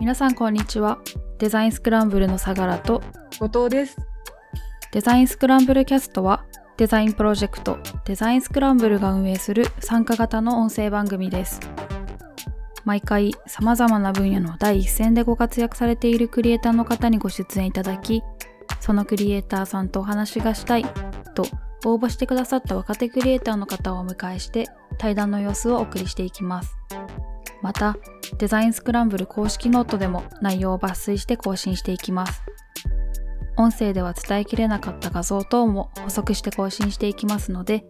皆さんこんにちは。デザインスクランブルの相良と後藤です。デザインスクランブルキャストはデザインプロジェクトデザインスクランブルが運営する参加型の音声番組です。毎回様々な分野の第一線でご活躍されているクリエイターの方にご出演いただきそのクリエイターさんとお話がしたいと応募してくださった若手クリエイターの方をお迎えして対談の様子をお送りしていきます。またデザインスクランブル公式ノートでも内容を抜粋して更新していきます音声では伝えきれなかった画像等も補足して更新していきますので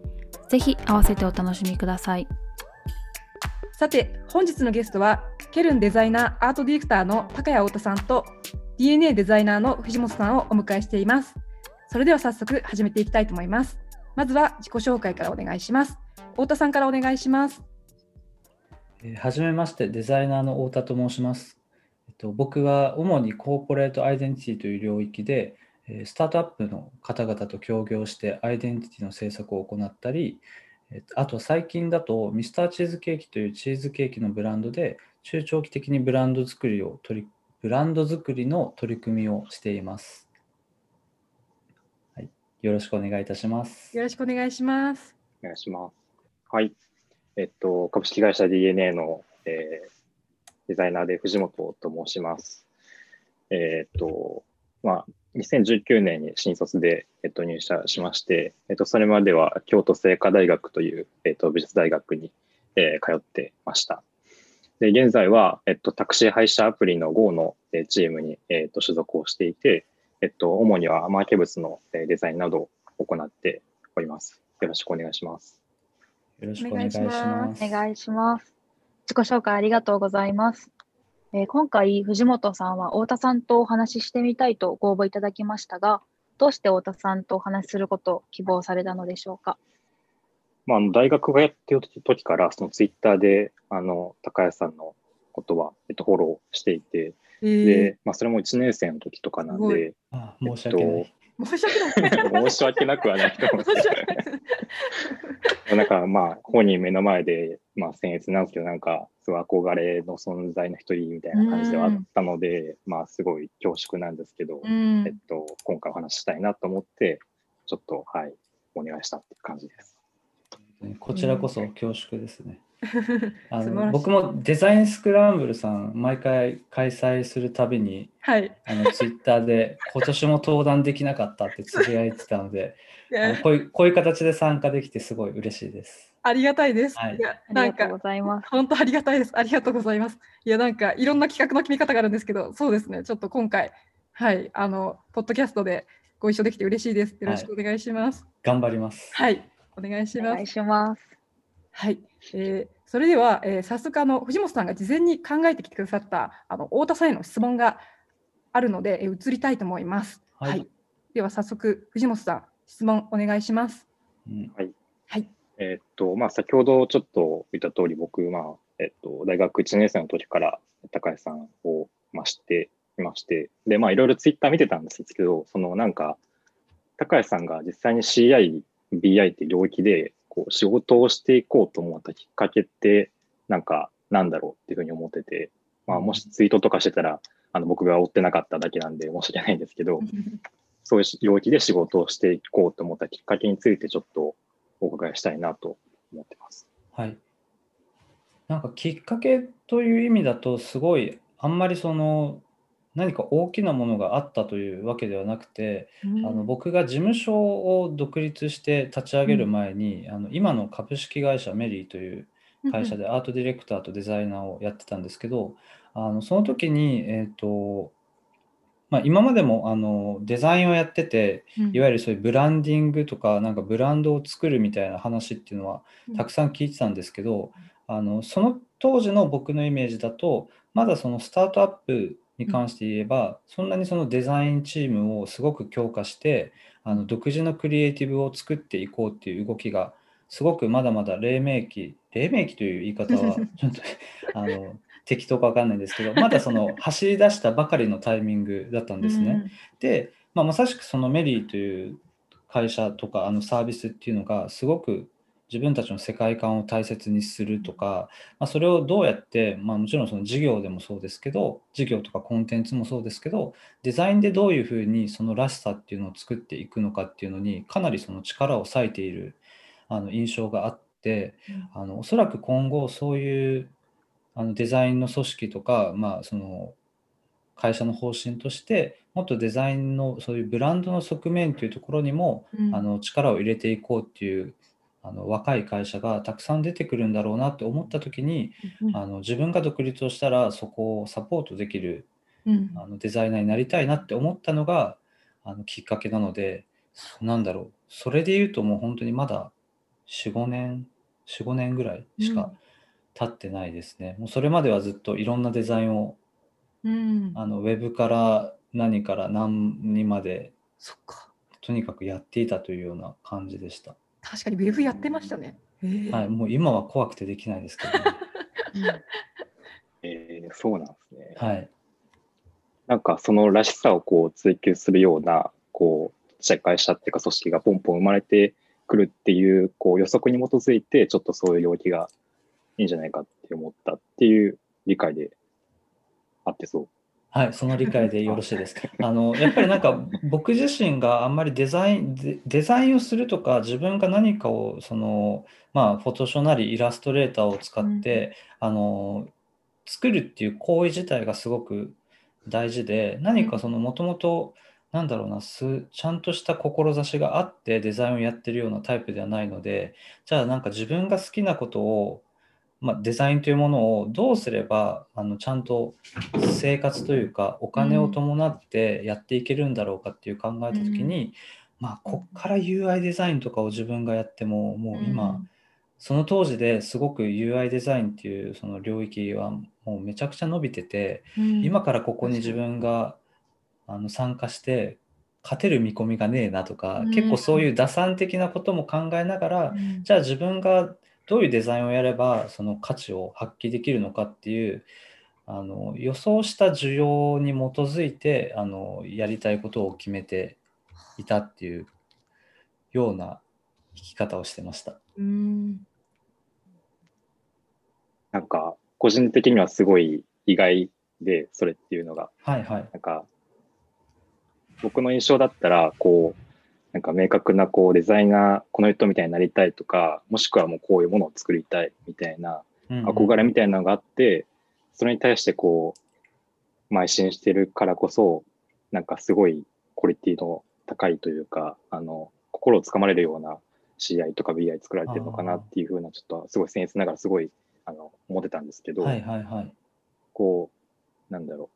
ぜひ合わせてお楽しみくださいさて、本日のゲストは、ケルンデザイナーアートディレクターの高谷太田さんと、DNA デザイナーの藤本さんをお迎えしています。それでは早速始めていきたいと思います。まずは自己紹介からお願いします。太田さんからお願いします。えーはじめまして、デザイナーの太田と申します。えっと、僕は主にコーポレートアイデンティティという領域で、えースタートアップの方々と協業してアイデンティティの制作を行ったり、えっとあと最近だとミスターチーズケーキというチーズケーキのブランドで中長期的にブランド作りを取りブランド作りの取り組みをしています。はい、よろしくお願いいたします。よろしくお願いします。お願いします。はい。えっと、株式会社 DNA の、えーデザイナーで藤本と申します。えっと、まあ、2019年に新卒で、えっと、入社しまして、えっと、それまでは京都精華大学という、えっと、美術大学に、えー通ってました。で、現在は、えっと、タクシー配車アプリの Go のえチームに、えっと、所属をしていて、えっと、主にはマーケ物のデザインなどを行っております。よろしくお願いします。よろしくお願いしま。ますお願いします。自己紹介ありがとうございます。えー今回、藤本さんは太田さんとお話ししてみたいとご応募いただきましたが、どうして太田さんとお話しすることを希望されたのでしょうか？まあ、あの大学がやってる時から、そのツイッターで、あの、高谷さんのことは、えっと、フォローしていて、えーで、まあ、それも1年生の時とかなんすごで、あ申し訳ない。申し訳ない。申し訳なくはないと思うんです申し訳ない。けど、なんか、まあ、本人目の前で、まあ、僭越なんですけど、なんか、すごい憧れの存在の一人みたいな感じではあったので、まあ、すごい恐縮なんですけど、うんえっと、今回お話ししたいなと思って、ちょっと、はい、お願いしたって感じです。こちらこそ恐縮ですね。あの僕もデザインスクランブルさん、毎回開催するたびに、はい。あのツイッターで今年も登壇できなかったってつぶやいてたので、いやあのこういうこういう形で参加できてすごい嬉しいです。ありがたいです。はいいや、あなんかりがとうご、ざいます。本当ありがたいです。ありがとうございます。いや、なんか、いろんな企画の決め方があるんですけど、そうですね、ちょっと今回、はい、あの、ポッドキャストでご一緒できて嬉しいです。よろしくお願いします。頑張ります。はい、お願いしますお願い。します。はい、えーそれでは、えー早速あの藤本さんが事前に考えてきてくださったあの太田さんへの質問があるので、えー移りたいと思います。はいでは早速藤本さん質問お願いします。うんはい。えーっと、まあ、先ほどちょっと言った通り、僕、まあ、えっと、大学1年生の時から高橋さんを、まあ、知っていまして、で、まあ、いろいろツイッター見てたんですけど、そのなんか、高橋さんが実際に CI、BI っていう領域で、こう、仕事をしていこうと思ったきっかけって、なんか、なんだろうっていうふうに思ってて、まあ、もしツイートとかしてたら、あの、僕が追ってなかっただけなんで申し訳ないんですけど、そういう領域で仕事をしていこうと思ったきっかけについてちょっとお伺いしたいなと思ってます。はい。なんかきっかけという意味だと、すごいあんまりその何か大きなものがあったというわけではなくて、あの僕が事務所を独立して立ち上げる前に、あの今の株式会社メリーという会社でアートディレクターとデザイナーをやってたんですけど、あのその時に、えーとまあ、今までもあのデザインをやってて、いわゆるそういうブランディングとか、なんかブランドを作るみたいな話っていうのはたくさん聞いてたんですけど、あのその当時の僕のイメージだと、まだそのスタートアップに関して言えば、そんなにそのデザインチームをすごく強化して、あの独自のクリエイティブを作っていこうっていう動きが、すごくまだまだ黎明期、黎明期という言い方は ちょっとあの適当かわかんないんですけど、まだその 走り出したばかりのタイミングだったんですね。で、まあ、まさしくそのメリーという会社とかあのサービスっていうのがすごく自分たちの世界観を大切にするとか、まあ、それをどうやって、まあ、もちろんその事業でもそうですけど事業とかコンテンツもそうですけどデザインでどういうふうにそのらしさっていうのを作っていくのかっていうのにかなりその力を割いているあの印象があって、あのおそらく今後そういうあのデザインの組織とか、まあ、その会社の方針としてもっとデザインのそういうブランドの側面というところにも、うん、あの力を入れていこうっていうあの若い会社がたくさん出てくるんだろうなって思った時に、うん、あの自分が独立をしたらそこをサポートできる、うん、あのデザイナーになりたいなって思ったのがあのきっかけなのでなんだろう。それで言うともう本当にまだ45年45年ぐらいしか経ってないですね、もうそれまではずっといろんなデザインを、うん、あのウェブから何から何にまでとにかくやっていたというような感じでした。確かにウェブやってましたね。はい、もう今は怖くてできないですけど、ね、えー、そうなんですね。はい。なんかそのらしさをこう追求するようなこう社会社っていうか組織がポンポン生まれてくるっていうこう予測に基づいてちょっとそういう領域がいいんじゃないかって思ったっていう理解であってそう。はい、その理解でよろしいですか？あのやっぱりなんか僕自身があんまりデザインデデザインをするとか自分が何かをそのまあフォトショーなりイラストレーターを使って、うん、あの作るっていう行為自体がすごく大事で何かそのもともとなんだろうなすちゃんとした志があってデザインをやってるようなタイプではないのでじゃあなんか自分が好きなことをまあ、デザインというものをどうすればあのちゃんと生活というかお金を伴ってやっていけるんだろうかっていう考えた時に、うん、まあこっから UI デザインとかを自分がやってももう今、うん、その当時ですごく UI デザインっていうその領域はもうめちゃくちゃ伸びてて、うん、今からここに自分があの参加して勝てる見込みがねえなとか、結構そういう打算的なことも考えながら、じゃあ自分がどういうデザインをやればその価値を発揮できるのかっていうあの予想した需要に基づいてあのやりたいことを決めていたっていうような生き方をしてました。うん。なんか個人的にはすごい意外でそれっていうのが、はいはい、なんか僕の印象だったらこうなんか明確なこうデザイナー、この人みたいになりたいとか、もしくはもうこういうものを作りたいみたいな憧れみたいなのがあって、それに対してこう、邁進してるからこそ、なんかすごいクオリティの高いというか、あの、心をつかまれるような CI とか BI 作られてるのかなっていうふうな、ちょっとすごい僭越ながらすごい、あの、思ってたんですけど、はいはいはい。こう、なんだろう、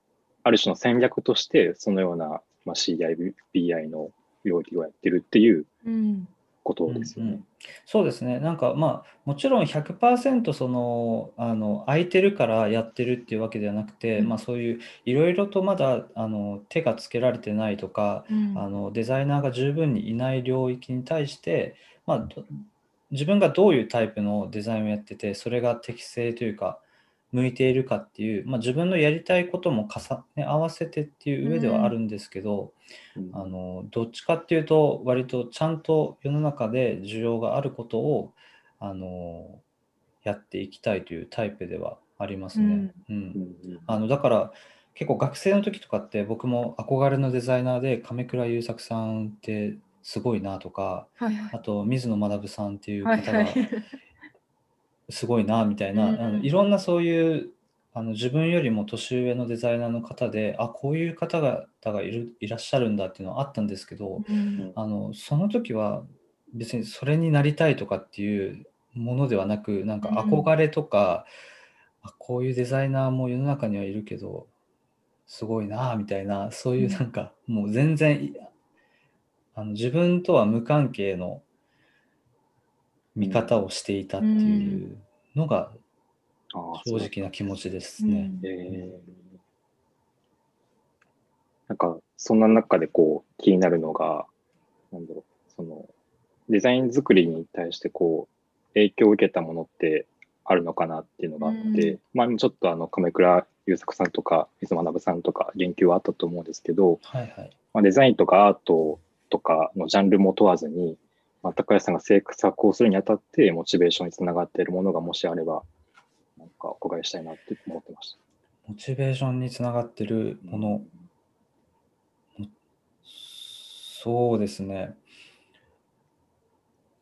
ある種の戦略として、そのような、まあ、CI、BI の領域をやってるっていうことですよね。うんうん、そうですね。なんかまあもちろん100%そのあの空いてるからやってるっていうわけではなくて、うん、まあそういういろいろとまだあの手がつけられてないとか、うん、あのデザイナーが十分にいない領域に対して、まあ、自分がどういうタイプのデザインをやっててそれが適正というか向いているかっていう、まあ、自分のやりたいことも重ね合わせてっていう上ではあるんですけど、うん、あのどっちかっていうと割とちゃんと世の中で需要があることをあのやっていきたいというタイプではありますね。うん、うん、あのだから結構学生の時とかって僕も憧れのデザイナーで亀倉優作さんってすごいなとか、はいはい、あと水野学さんっていう方がすごいなみたいな、うん、あのいろんなそういうあの自分よりも年上のデザイナーの方であこういう方々がいるいらっしゃるんだっていうのはあったんですけど、うん、あのその時は別にそれになりたいとかっていうものではなくなんか憧れとか、うん、あこういうデザイナーも世の中にはいるけどすごいなみたいなそういうなんか、もう全然あの自分とは無関係の見方をしていたっていうのが正直な気持ちですね。うん、えー、なんかそんな中でこう気になるのが、なんだろう、そのデザイン作りに対してこう影響を受けたものってあるのかなっていうのがあって、うん、まあちょっとあの亀倉優作さんとか水学さんとか言及はあったと思うんですけど、はいはい。まあ、デザインとかアートとかのジャンルも問わずにまあ、高橋さんが制作をするにあたって、モチベーションにつながっているものがもしあれば、なんかお伺いしたいなって思ってました。モチベーションにつながってるもの、そうですね。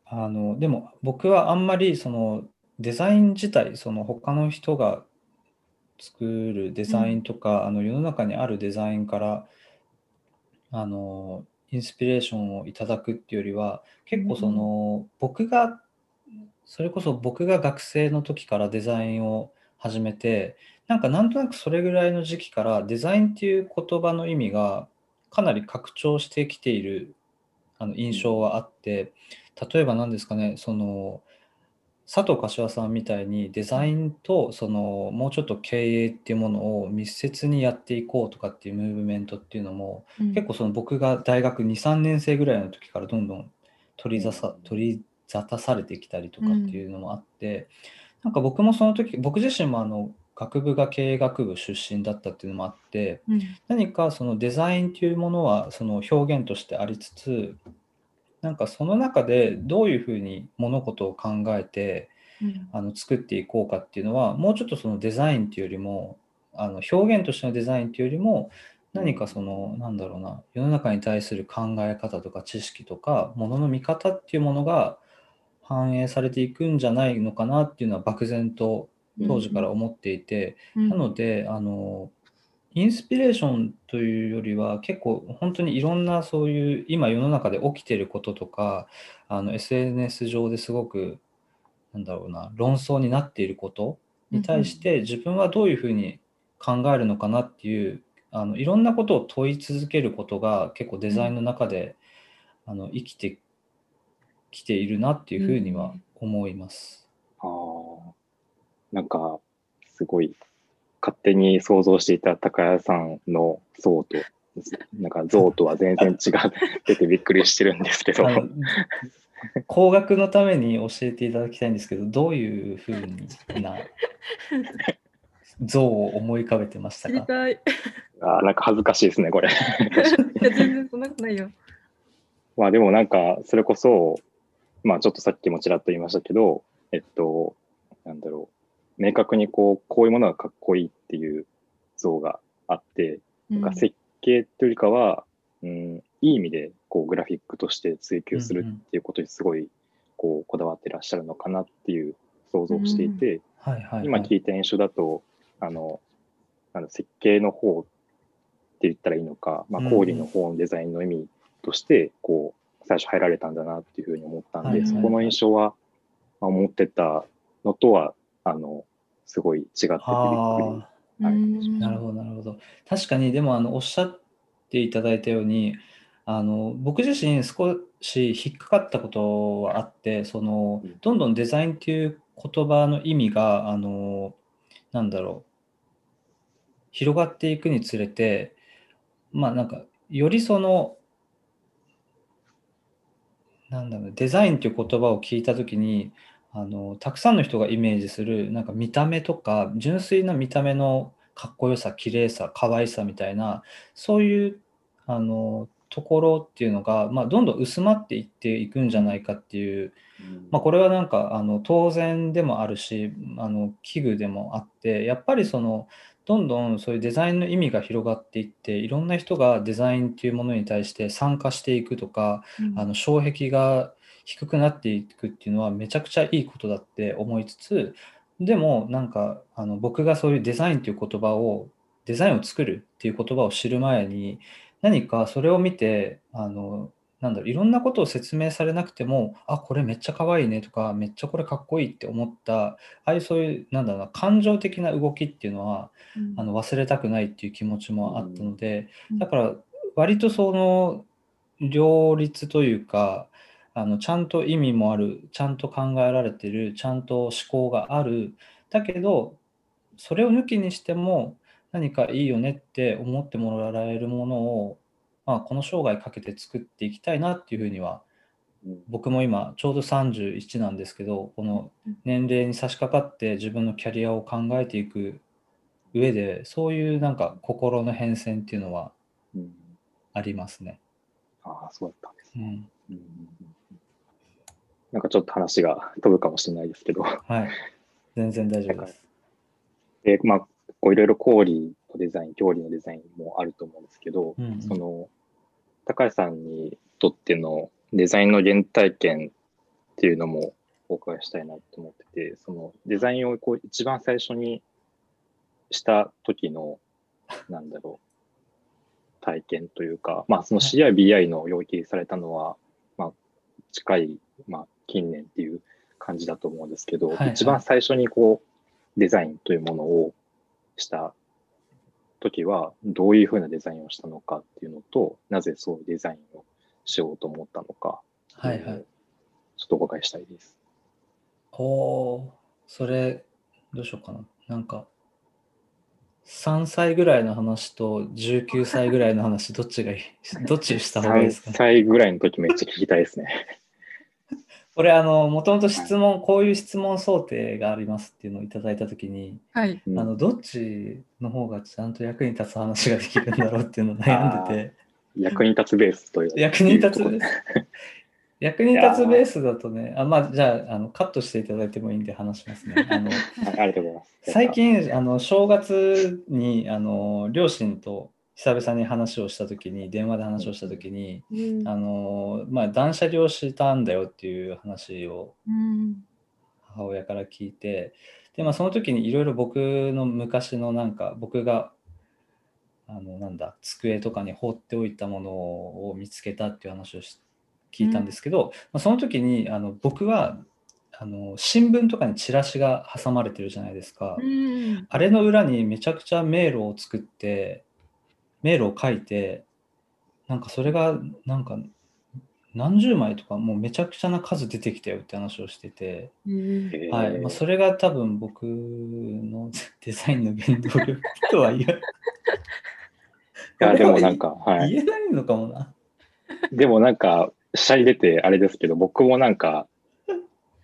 あの、でも僕はあんまりそのデザイン自体、その他の人が作るデザインとか、あの世の中にあるデザインから、あの、インスピレーションをいただくっていうよりは、結構その僕が、それこそ僕が学生の時からデザインを始めて、なんかなんとなくそれぐらいの時期からデザインっていう言葉の意味がかなり拡張してきているあの印象はあって、例えば何ですかね、その佐藤柏さんみたいにデザインとそのもうちょっと経営っていうものを密接にやっていこうとかっていうムーブメントっていうのも結構その僕が大学2、3年生ぐらいの時からどんどん取りざさ取り沙汰されてきたりとかっていうのもあって、なんか僕もその時僕自身もあの学部が経営学部出身だったっていうのもあってうん。何かそのデザインっていうものはその表現としてありつつなんかその中でどういうふうに物事を考えてうん。あの作っていこうかっていうのはもうちょっとそのデザインっていうよりもあの表現としてのデザインっていうよりも何かそのなんだろうな世の中に対する考え方とか知識とかものの見方っていうものが反映されていくんじゃないのかなっていうのは漠然と当時から思っていて、うん。なのであのインスピレーションというよりは結構本当にいろんなそういう今世の中で起きてることとかあの SNS 上ですごくなんだろうな論争になっていることに対して自分はどういうふうに考えるのかなっていうあのいろんなことを問い続けることが結構デザインの中で、あの生きてきているなっていうふうには思います。ああ、なんか、すごい、勝手に想像していた高谷さんの像と、なんか像とは全然違っててびっくりしてるんですけど、工学のために教えていただきたいんですけど、どういうふうな像を思い浮かべてましたか？知りたい。いあーなんか恥ずかしいですね、これ。や、全然そんなことないよ。まあでもなんか、それこそ、まあちょっとさっきもちらっと言いましたけど、えっと、なんだろう、明確にこう、こういうものがかっこいいっていう像があって、なんか設計というよりかは、うん、いい意味でこうグラフィックとして追求するっていうことにすごいこうこだわってらっしゃるのかなっていう想像をしていて、今聞いた印象だと、あの、なんだ設計の方って言ったらいいのか、まあ、うんコーディの方のデザインの意味として、こう、最初入られたんだなっていうふうに思ったんで、そこの印象は、まあ、思ってたのとは、あの、すごい違っててびっくり。なるほど、なるほど。確かに、でも、あの、おっしゃっていただいたように、あの、僕自身少し引っかかったことはあって、そのうん、どんどんデザインっていう言葉の意味が、あの、なんだろう、広がっていくにつれて、まあ、なんか、よりその、なんだろう、デザインっていう言葉を聞いたときに、あの、たくさんの人がイメージする、なんか見た目とか、純粋な見た目のかっこよさ、綺麗さ、可愛さみたいな、そういう、あの、ところっていうのが、まあ、どんどん薄まっていっていくんじゃないかっていう、まあ、これはなんかあの当然でもあるしあの危惧でもあってやっぱりそのどんどんそういうデザインの意味が広がっていっていろんな人がデザインっていうものに対して参加していくとかあの障壁が低くなっていくっていうのはめちゃくちゃいいことだって思いつつでもなんかあの僕がそういうデザインっていう言葉をデザインを作るっていう言葉を知る前に何かそれを見てあのなんだろういろんなことを説明されなくてもあこれめっちゃ可愛いねとかめっちゃこれかっこいいって思ったああいうそういうなんだろうな感情的な動きっていうのはあの忘れたくないっていう気持ちもあったので、うん。だから割とその両立というかあのちゃんと意味もあるちゃんと考えられてるちゃんと思考があるだけどそれを抜きにしても何かいいよねって思ってもらえるものを、まあ、この生涯かけて作っていきたいなっていうふうにはうん僕も今ちょうど31なんですけどこの年齢に差し掛かって自分のキャリアを考えていく上でそういうなんか心の変遷っていうのはうんありますね。ああ、そうだったんですね。うん、うんなんかちょっと話が飛ぶかもしれないですけど、はい。全然大丈夫です。で、まあ、こういろいろ氷のデザイン、料理のデザインもあると思うんですけど、うんうんその、高橋さんにとってのデザインの原体験っていうのもお伺いしたいなと思ってて、そのデザインをこう一番最初にした時の、なんだろう、体験というか、まあその CIBI の要求されたのは、まあ近い、まあ近年っていう感じだと思うんですけど、はいはい一番最初にこうデザインというものをした時は、どういうふうなデザインをしたのかっていうのと、なぜそういうデザインをしようと思ったのか、はいはい。ちょっとお伺いしたいです。おー、それ、どうしようかな。なんか、3歳ぐらいの話と19歳ぐらいの話、どっちがいい？どっちした方がいい3ですかね？歳ぐらいの時めっちゃ聞きたいですね。これ、あの、もともと質問、こういう質問想定がありますっていうのをいただいたときに、はい。うんあの、どっちの方がちゃんと役に立つ話ができるんだろうっていうのを悩んでて、役に立つベースという。役に立ついうとこ役に立つベースだとね、あまあ、じゃああの、カットしていただいてもいいんで話しますね。あのはい ありがとうございます。最近、あの正月にあの両親と久々に話をしたときに、電話で話をしたときに、うん。あのまあ、断捨離をしたんだよっていう話をうん。母親から聞いて、で、まあ、その時にいろいろ僕の昔のなんか、僕が、あの、なんだ、机とかに放っておいたものを見つけたっていう話をし聞いたんですけど、まあ、その時にあの僕はあの新聞とかにチラシが挟まれてるじゃないですか。うん。あれの裏にめちゃくちゃ迷路を作って、迷路を書いて、なんかそれがなんか何十枚とかもうめちゃくちゃな数出てきたよって話をしてて、はい。まあ、それが多分僕の デザインの原動力とは言え。いや、でもなんか、はい。言えないのかもな。でもなんか、シャイ出てあれですけど、僕もなんか、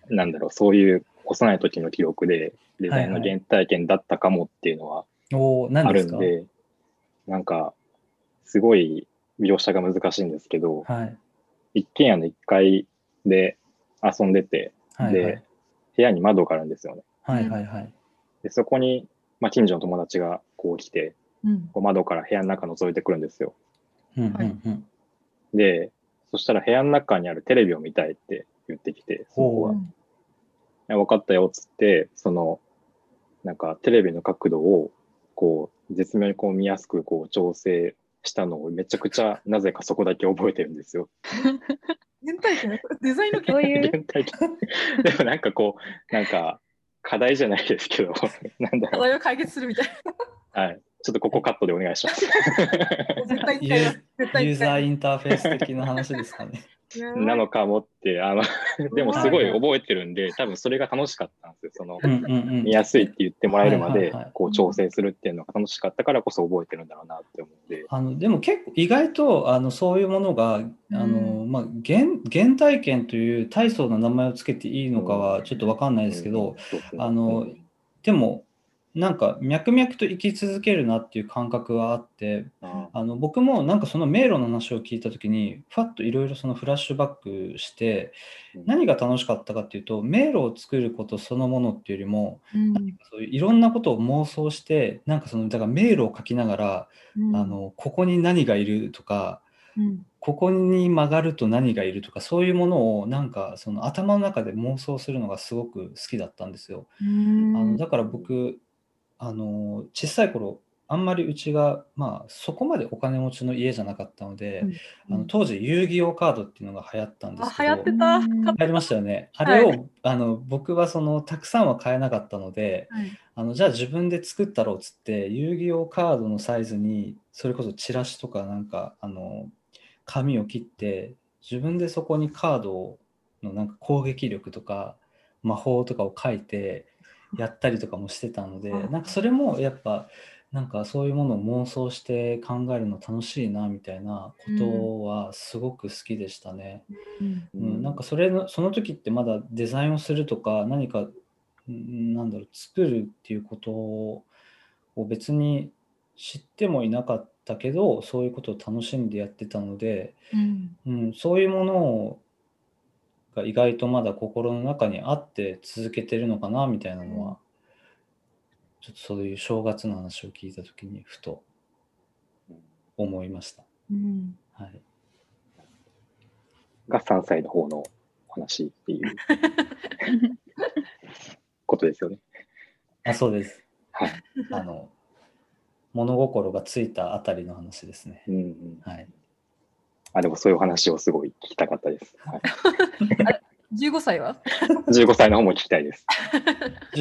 なんだろう、そういう幼い時の記録で、デザインの原体験だったかもっていうのはおお、あ何ですか？るんで、なんか、すごい描写が難しいんですけど、はい。一軒家の1階で遊んでて、はいはいで。部屋に窓があるんですよね。はいはいはい。でそこに、まあ、近所の友達がこう来て、うんこう窓から部屋の中覗いてくるんですよ。うんうんはいうん。で、そしたら部屋の中にあるテレビを見たいって言ってきて、その子が。いや分かったよっつって、その、なんかテレビの角度を、こう、絶妙にこう見やすくこう調整したのをめちゃくちゃなぜかそこだけ覚えてるんですよ。原体験デザインの体験 でもなんかこう、なんか課題じゃないですけど、なんだろう。課題を解決するみたいはい。ちょっとここカットでお願いします。な。絶対ユーザーインターフェース的な話ですかね。なのかもって、あの、でもすごい覚えてるんで、多分それが楽しかったんですよ。その、うんうんうん見やすいって言ってもらえるまでこう調整するっていうのが楽しかったからこそ覚えてるんだろうなって思うんで。あのでも結構意外とあのそういうものが、あのまあ、原原体験という大層な名前をつけていいのかはちょっと分かんないですけど、あのでもなんか脈々と生き続けるなっていう感覚はあってああの僕もなんかその迷路の話を聞いた時にファッといろいろそのフラッシュバックして何が楽しかったかっていうと迷路を作ることそのものっていうよりもうん。そういういろんなことを妄想してなんかそのだから迷路を書きながらうん。あのここに何がいるとかうん。ここに曲がると何がいるとかそういうものをなんかその頭の中で妄想するのがすごく好きだったんですよ。うん。あのだから僕あの小さい頃あんまりうちが、まあ、そこまでお金持ちの家じゃなかったので、うんあの当時遊戯王カードっていうのが流行ったんですあけど流行ってた。流行りましたよね。あれを、はあの僕はそのたくさんは買えなかったので、はいあのじゃあ自分で作ったろうっつって遊戯王カードのサイズにそれこそチラシとかなんかあの紙を切って自分でそこにカードのなんか攻撃力とか魔法とかを書いてやったりとかもしてたのであなんかそれもやっぱなんかそういうものを妄想して考えるの楽しいなみたいなことはすごく好きでしたね。うん。うん、なんかそれのその時ってまだデザインをするとか何かうんなんだろう作るっていうことを別に知ってもいなかったけどそういうことを楽しんでやってたので、うん。うん、そういうものをが意外とまだ心の中にあって続けてるのかなみたいなのは、ちょっとそういう正月の話を聞いた時にふと思いました。うんはい、が3歳の方のお話っていう ことですよね。あそうです。はい。あの物心がついたあたりの話ですね。うんうん、はい、あでもそういう話をすごい聞きたかったです。はい、15歳は？15歳の方も聞きたいです。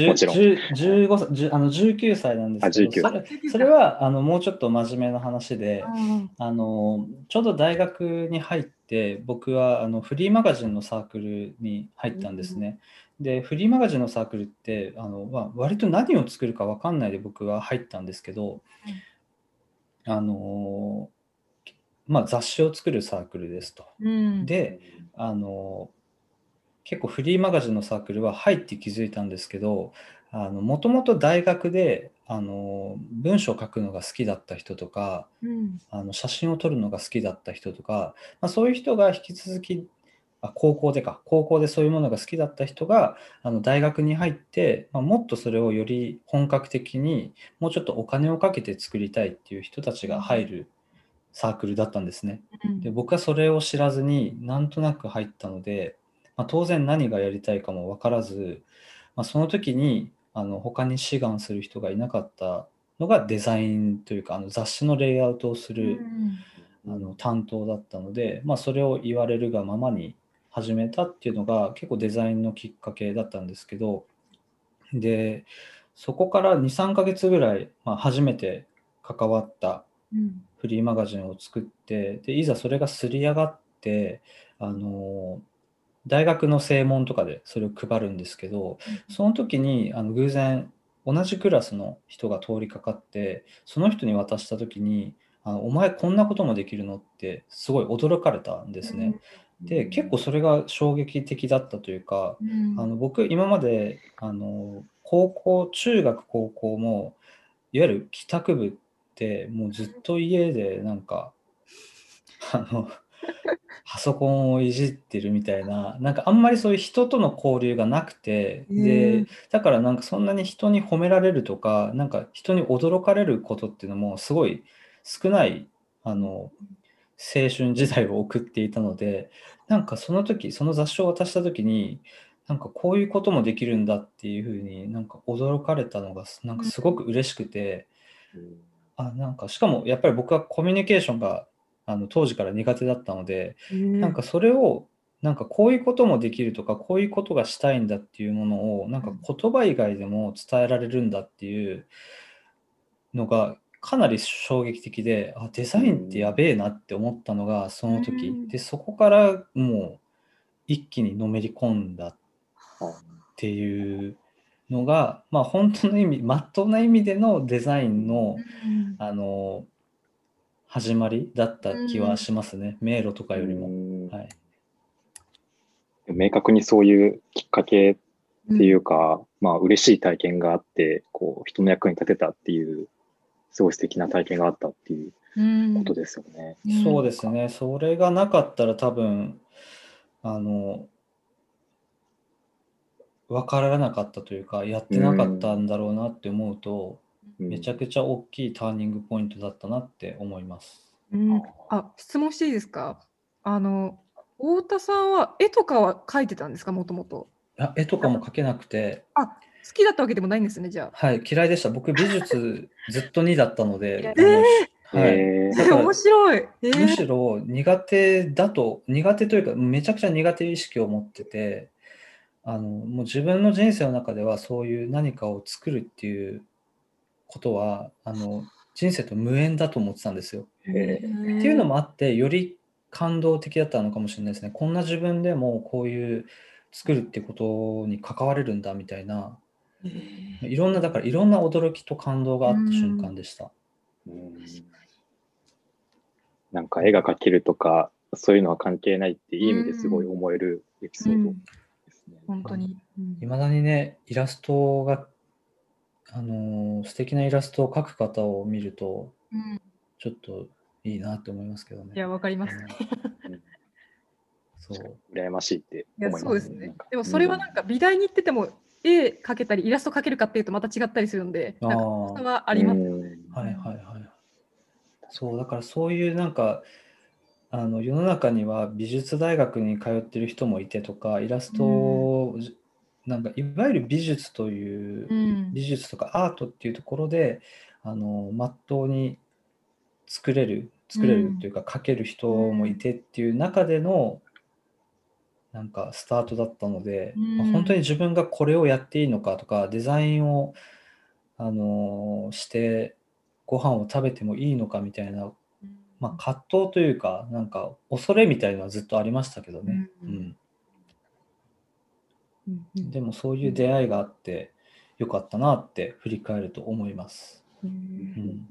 もちろん。10 15歳10あの19歳なんですけどあ19それそれはあのもうちょっと真面目な話でうん。あのちょうど大学に入って僕はあのフリーマガジンのサークルに入ったんですね。でフリーマガジンのサークルってあの、まあ、割と何を作るか分かんないで僕は入ったんですけど、あのまあ、雑誌を作るサークルですと。うんであの結構フリーマガジンのサークルは入って気づいたんですけどもともと大学であの文章を書くのが好きだった人とかうんあの写真を撮るのが好きだった人とか、まあ、そういう人が引き続きあ高校でか高校でそういうものが好きだった人があの大学に入って、まあ、もっとそれをより本格的にもうちょっとお金をかけて作りたいっていう人たちが入るサークルだったんですね。うん。で僕はそれを知らずになんとなく入ったので、まあ、当然何がやりたいかも分からず、まあ、その時にあの他に志願する人がいなかったのがデザインというかあの雑誌のレイアウトをする、あの担当だったので、まあ、それを言われるがままに始めたっていうのが結構デザインのきっかけだったんですけどでそこから23ヶ月ぐらい、まあ、初めて関わったうんフリーマガジンを作ってでいざそれがすり上がってあの大学の正門とかでそれを配るんですけどその時にあの偶然同じクラスの人が通りかかってその人に渡した時にあの「お前こんなこともできるの?」ってすごい驚かれたんですね。で結構それが衝撃的だったというかうんあの僕今まであの高校中学高校もいわゆる帰宅部ってもうずっと家でなんかあの パソコンをいじってるみたいななんかあんまりそういう人との交流がなくてへでえだからなんかそんなに人に褒められるとかなんか人に驚かれることっていうのもすごい少ないあの青春時代を送っていたのでなんかその時その雑誌を渡した時になんかこういうこともできるんだっていうふうになんか驚かれたのがなんかすごく嬉しくてあなんかしかもやっぱり僕はコミュニケーションがあの当時から苦手だったのでなんかそれをなんかこういうこともできるとかこういうことがしたいんだっていうものをなんか言葉以外でも伝えられるんだっていうのがかなり衝撃的であデザインってやべえなって思ったのがその時。うん。でそこからもう一気にのめり込んだっていうのがまあ本当の意味まっとうな意味でのデザインのうんあの始まりだった気はしますね。迷路とかよりも。もはい。明確にそういうきっかけっていうか、まあ嬉しい体験があって、こう人の役に立てたっていう、すごい素敵な体験があったっていううん。ことですよね。うん。そうですね、それがなかったら多分、あの、分からなかったというか、やってなかったんだろうなって思うと、めちゃくくちゃ大きいターニングポイントだったなって思います。うん。あ。質問していいですか？あの太田さんは絵とかは描いてたんですか？もともと。あ絵とかも描けなくて、好きだったわけでもないんですねじゃはい、嫌いでした。僕、美術ずっと2だったので、えー。はい、え面白い、えー。むしろ苦手だと、苦手というか、めちゃくちゃ苦手意識を持ってて、あのもう自分の人生の中ではそういう何かを作るっていうことはあの人生と無縁だと思ってたんですよ。へっていうのもあってより感動的だったのかもしれないですね。こんな自分でもこういう作るってことに関われるんだみたいなえいろんなだからいろんな驚きと感動があった瞬間でした。うんなんか絵が描けるとか、そういうのは関係ないっていい意味ですごい思えるエピソードですね。本当に、いまだにねイラストがあのー素敵なイラストを描く方を見るとうんちょっといいなって思いますけどね。いやわかります、うんそう羨ましいっていや思います。そうですね。でもそれはなんか美大に行ってても絵描けたりイラスト描けるかっていうとまた違ったりするんで、あなんかはあります。うんはいはいはい。そうだからそういうなんかあの世の中には美術大学に通ってる人もいてとかイラストを、なんかいわゆる美術という、うん。美術とかアートっていうところであのまっとうに作れる作れるっていうか描ける人もいてっていう中でのなんかスタートだったので、まあうん。本当に自分がこれをやっていいのかとかデザインをあのしてご飯を食べてもいいのかみたいな、まあ、葛藤というかなんか恐れみたいのはずっとありましたけどね、ううん。ん。うんうん。でもそういう出会いがあってよかったなって振り返ると思います。ううん。ん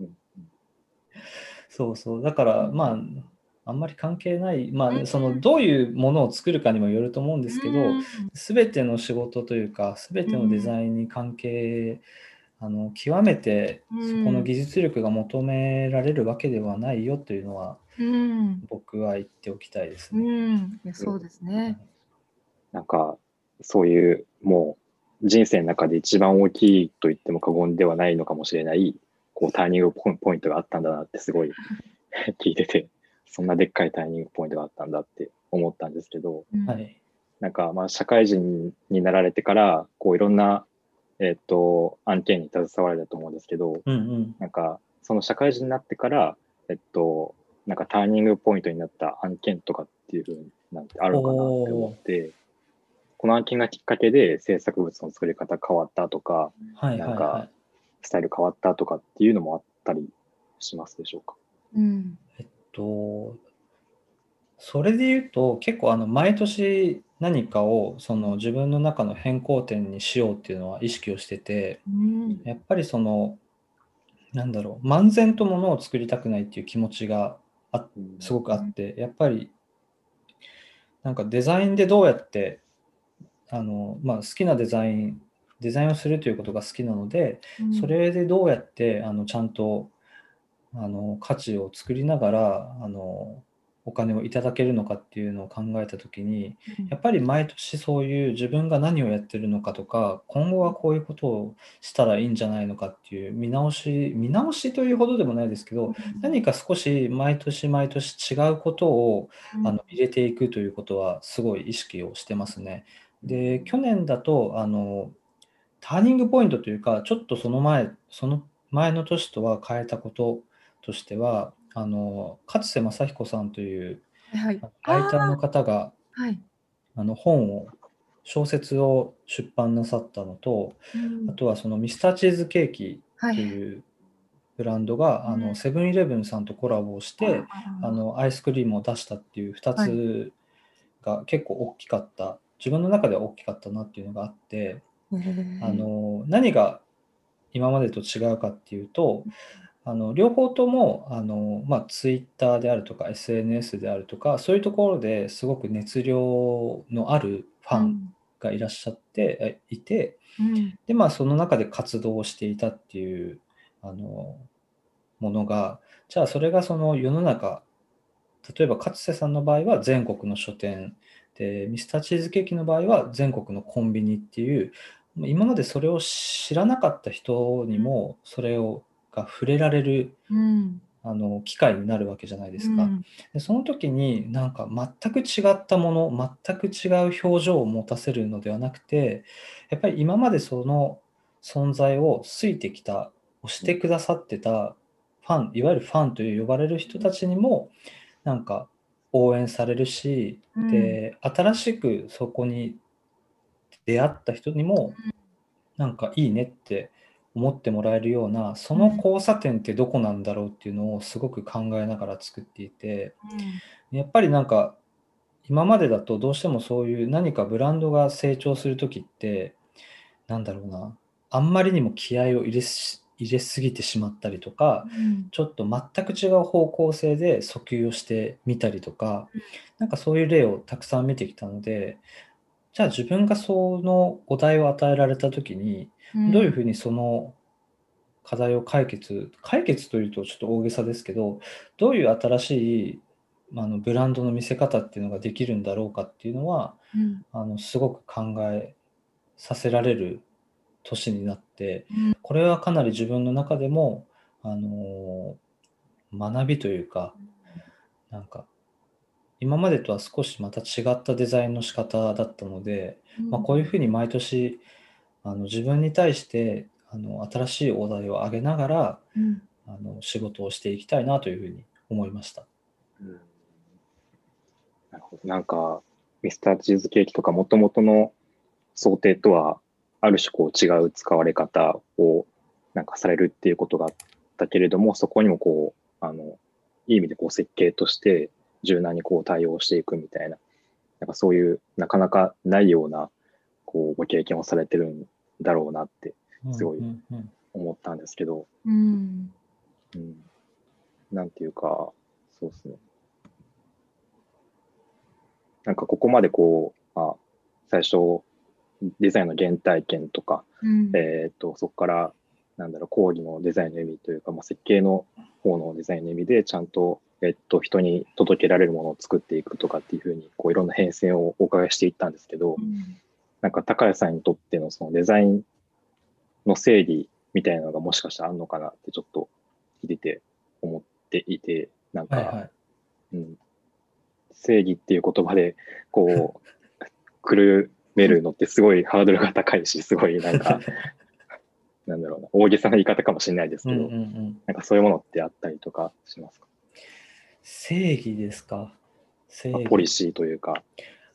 そうそう。だから、まあ、あんまり関係ない、まあ、うんその、どういうものを作るかにもよると思うんですけど、すべての仕事というか、すべてのデザインに関係、あの、極めて、うんそこの技術力が求められるわけではないよというのは、うん僕は言っておきたいですうね。んいやそうですね。なんか、そういう、もう、人生の中で一番大きいと言っても過言ではないのかもしれない、こう、ターニングポイントがあったんだなって、すごい 聞いてて、そんなでっかいターニングポイントがあったんだって思ったんですけど、うんはい。なんか、まあ、社会人になられてから、こう、いろんな、えっ、と、案件に携わられたと思うんですけど、うんうん。なんか、その社会人になってから、えっと、なんかターニングポイントになった案件とかっていうふうになんてあるのかなって思って、この案件がきっかけで制作物の作り方変わったとか、はいはいなんはかスタイル変わったとかっていうのもあったりしますでしょうか？うんい。えっと、それで言うと、結構あの毎年何かをその自分の中の変更点にしようっていうのは意識をしてて、うん。やっぱりその、なんだろう、漫然とものを作りたくないっていう気持ちがあすごくあって、やっぱりなんかデザインでどうやってあの、まあ、好きなデザインデザインをするということが好きなので、それでどうやってあのちゃんとあの価値を作りながらあのお金をいただけるのかっていうのを考えた時にやっぱり毎年そういう自分が何をやってるのかとか今後はこういうことをしたらいいんじゃないのかっていう見直し見直しというほどでもないですけど何か少し毎年毎年違うことをあの入れていくということはすごい意識をしてますね。で去年だとあのターニングポイントというかちょっとその前その前の年とは変えたこととしてはあの勝瀬正彦さんというはいライターの方がはい。あの本を小説を出版なさったのとあとはそのミスターチーズケーキはい。というブランドがあうん。のセブンイレブンさんとコラボをしてあのアイスクリームを出したっていう2つが結構大きかった。自分の中では大きかったなっていうのがあってあの何が今までと違うかっていうとあの両方ともあの、まあ、ツイッターであるとか SNS であるとかそういうところですごく熱量のあるファンがいらっしゃって、えいてうん。で、まあ、その中で活動をしていたっていうあのものがじゃあそれがその世の中例えば勝瀬さんの場合は全国の書店でミスターチーズケーキの場合は全国のコンビニっていう今までそれを知らなかった人にもそれをが触れられるうん。あの機会になるわけじゃないですか。うん。でその時になんか全く違ったもの全く違う表情を持たせるのではなくてやっぱり今までその存在を好いてきた推してくださってたファンいわゆるファンという呼ばれる人たちにもなんか応援されるし、うん。で新しくそこに出会った人にもなんかいいねって思ってもらえるようなその交差点ってどこなんだろうっていうのをすごく考えながら作っていてやっぱりなんか今までだとどうしてもそういう何かブランドが成長する時ってなんだろうなあんまりにも気合を入れし入れすぎてしまったりとかうん。ちょっと全く違う方向性で訴求をしてみたりとかなんかそういう例をたくさん見てきたのでじゃあ自分がそのお題を与えられた時にどういうふうにその課題を解決解決というとちょっと大げさですけどどういう新しいあのブランドの見せ方っていうのができるんだろうかっていうのはうん。あのすごく考えさせられる年になってうん。これはかなり自分の中でもあの学びというかなんか今までとは少しまた違ったデザインの仕方だったので、まあ、こういうふうに毎年あの自分に対してあの新しいお題を上げながらうんあの仕事をしていきたいなというふうに思いました。うんなるほど。なんか、ミスターチーズケーキとか、もともとの想定とは、ある種こう違う使われ方をなんかされるっていうことがあったけれども、そこにもこう、あの、いい意味でこう設計として柔軟にこう対応していくみたいな、なんかそういうなかなかないような、こう、ご経験をされてるんだろうなってすごい思ったんですけど、うん。うん、なんていうか、そうですね。なんかここまでこう、まあ、最初、デザインの原体験とか、うん。えっ、と、そこから、なんだろう、講義のデザインの意味というか、まあ、設計の方のデザインの意味で、ちゃんと、えっと、人に届けられるものを作っていくとかっていうふうに、こう、いろんな変遷をお伺いしていったんですけど、なんか高谷さんにとってのそのデザインの整理みたいなのがもしかしたらあるのかなってちょっと聞いてて思っていて、なんか、はいはい。うん、正義っていう言葉でこう、くるめるのってすごいハードルが高いし、すごいなんか、なんだろうな、大げさな言い方かもしれないですけど、うんうんうん。なんかそういうものってあったりとかしますか？正義ですか？正義。ポリシーというか。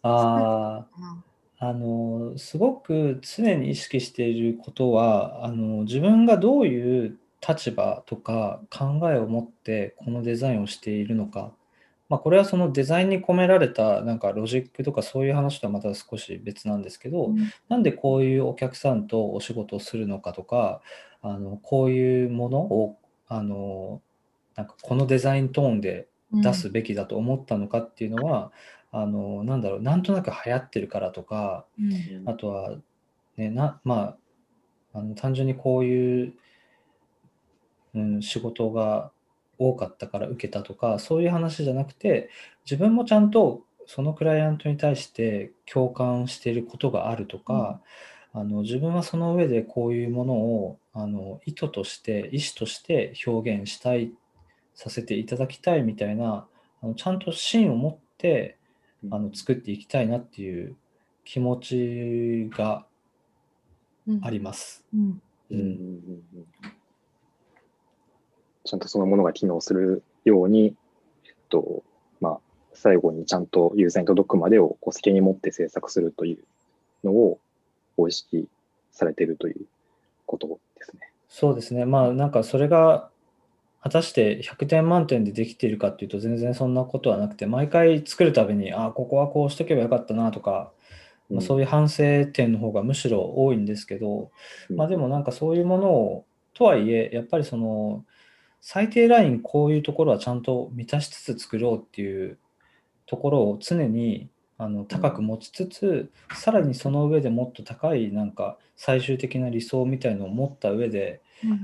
あああのすごく常に意識していることはあの自分がどういう立場とか考えを持ってこのデザインをしているのか、まあ、これはそのデザインに込められたなんかロジックとかそういう話とはまた少し別なんですけど、なんでこういうお客さんとお仕事をするのかとかあのこういうものをあのなんかこのデザイントーンで出すべきだと思ったのかっていうのは、あのなんだろうなんとなく流行ってるからとかうん。あとはねなまああの単純にこういう、うん、仕事が多かったから受けたとかそういう話じゃなくて自分もちゃんとそのクライアントに対して共感していることがあるとか、あの自分はその上でこういうものをあの意図として意思として表現したいさせていただきたいみたいなあのちゃんと芯を持ってあの作っていきたいなっていう気持ちがあります。うん。ううんんうんうんちゃんとそのものが機能するように、えっと、まあ、最後にちゃんとユーザーに届くまでをこう責任持って制作するというのを意識されているということですね。そうですね。まあなんかそれが果たして100点満点でできているかっていうと全然そんなことはなくて毎回作るたびにあここはこうしとけばよかったなとか、まあ、そういう反省点の方がむしろ多いんですけど、まあでもなんかそういうものをとはいえやっぱりその最低ラインこういうところはちゃんと満たしつつ作ろうっていうところを常にあの高く持ちつつ、さらにその上でもっと高いなんか最終的な理想みたいのを持った上で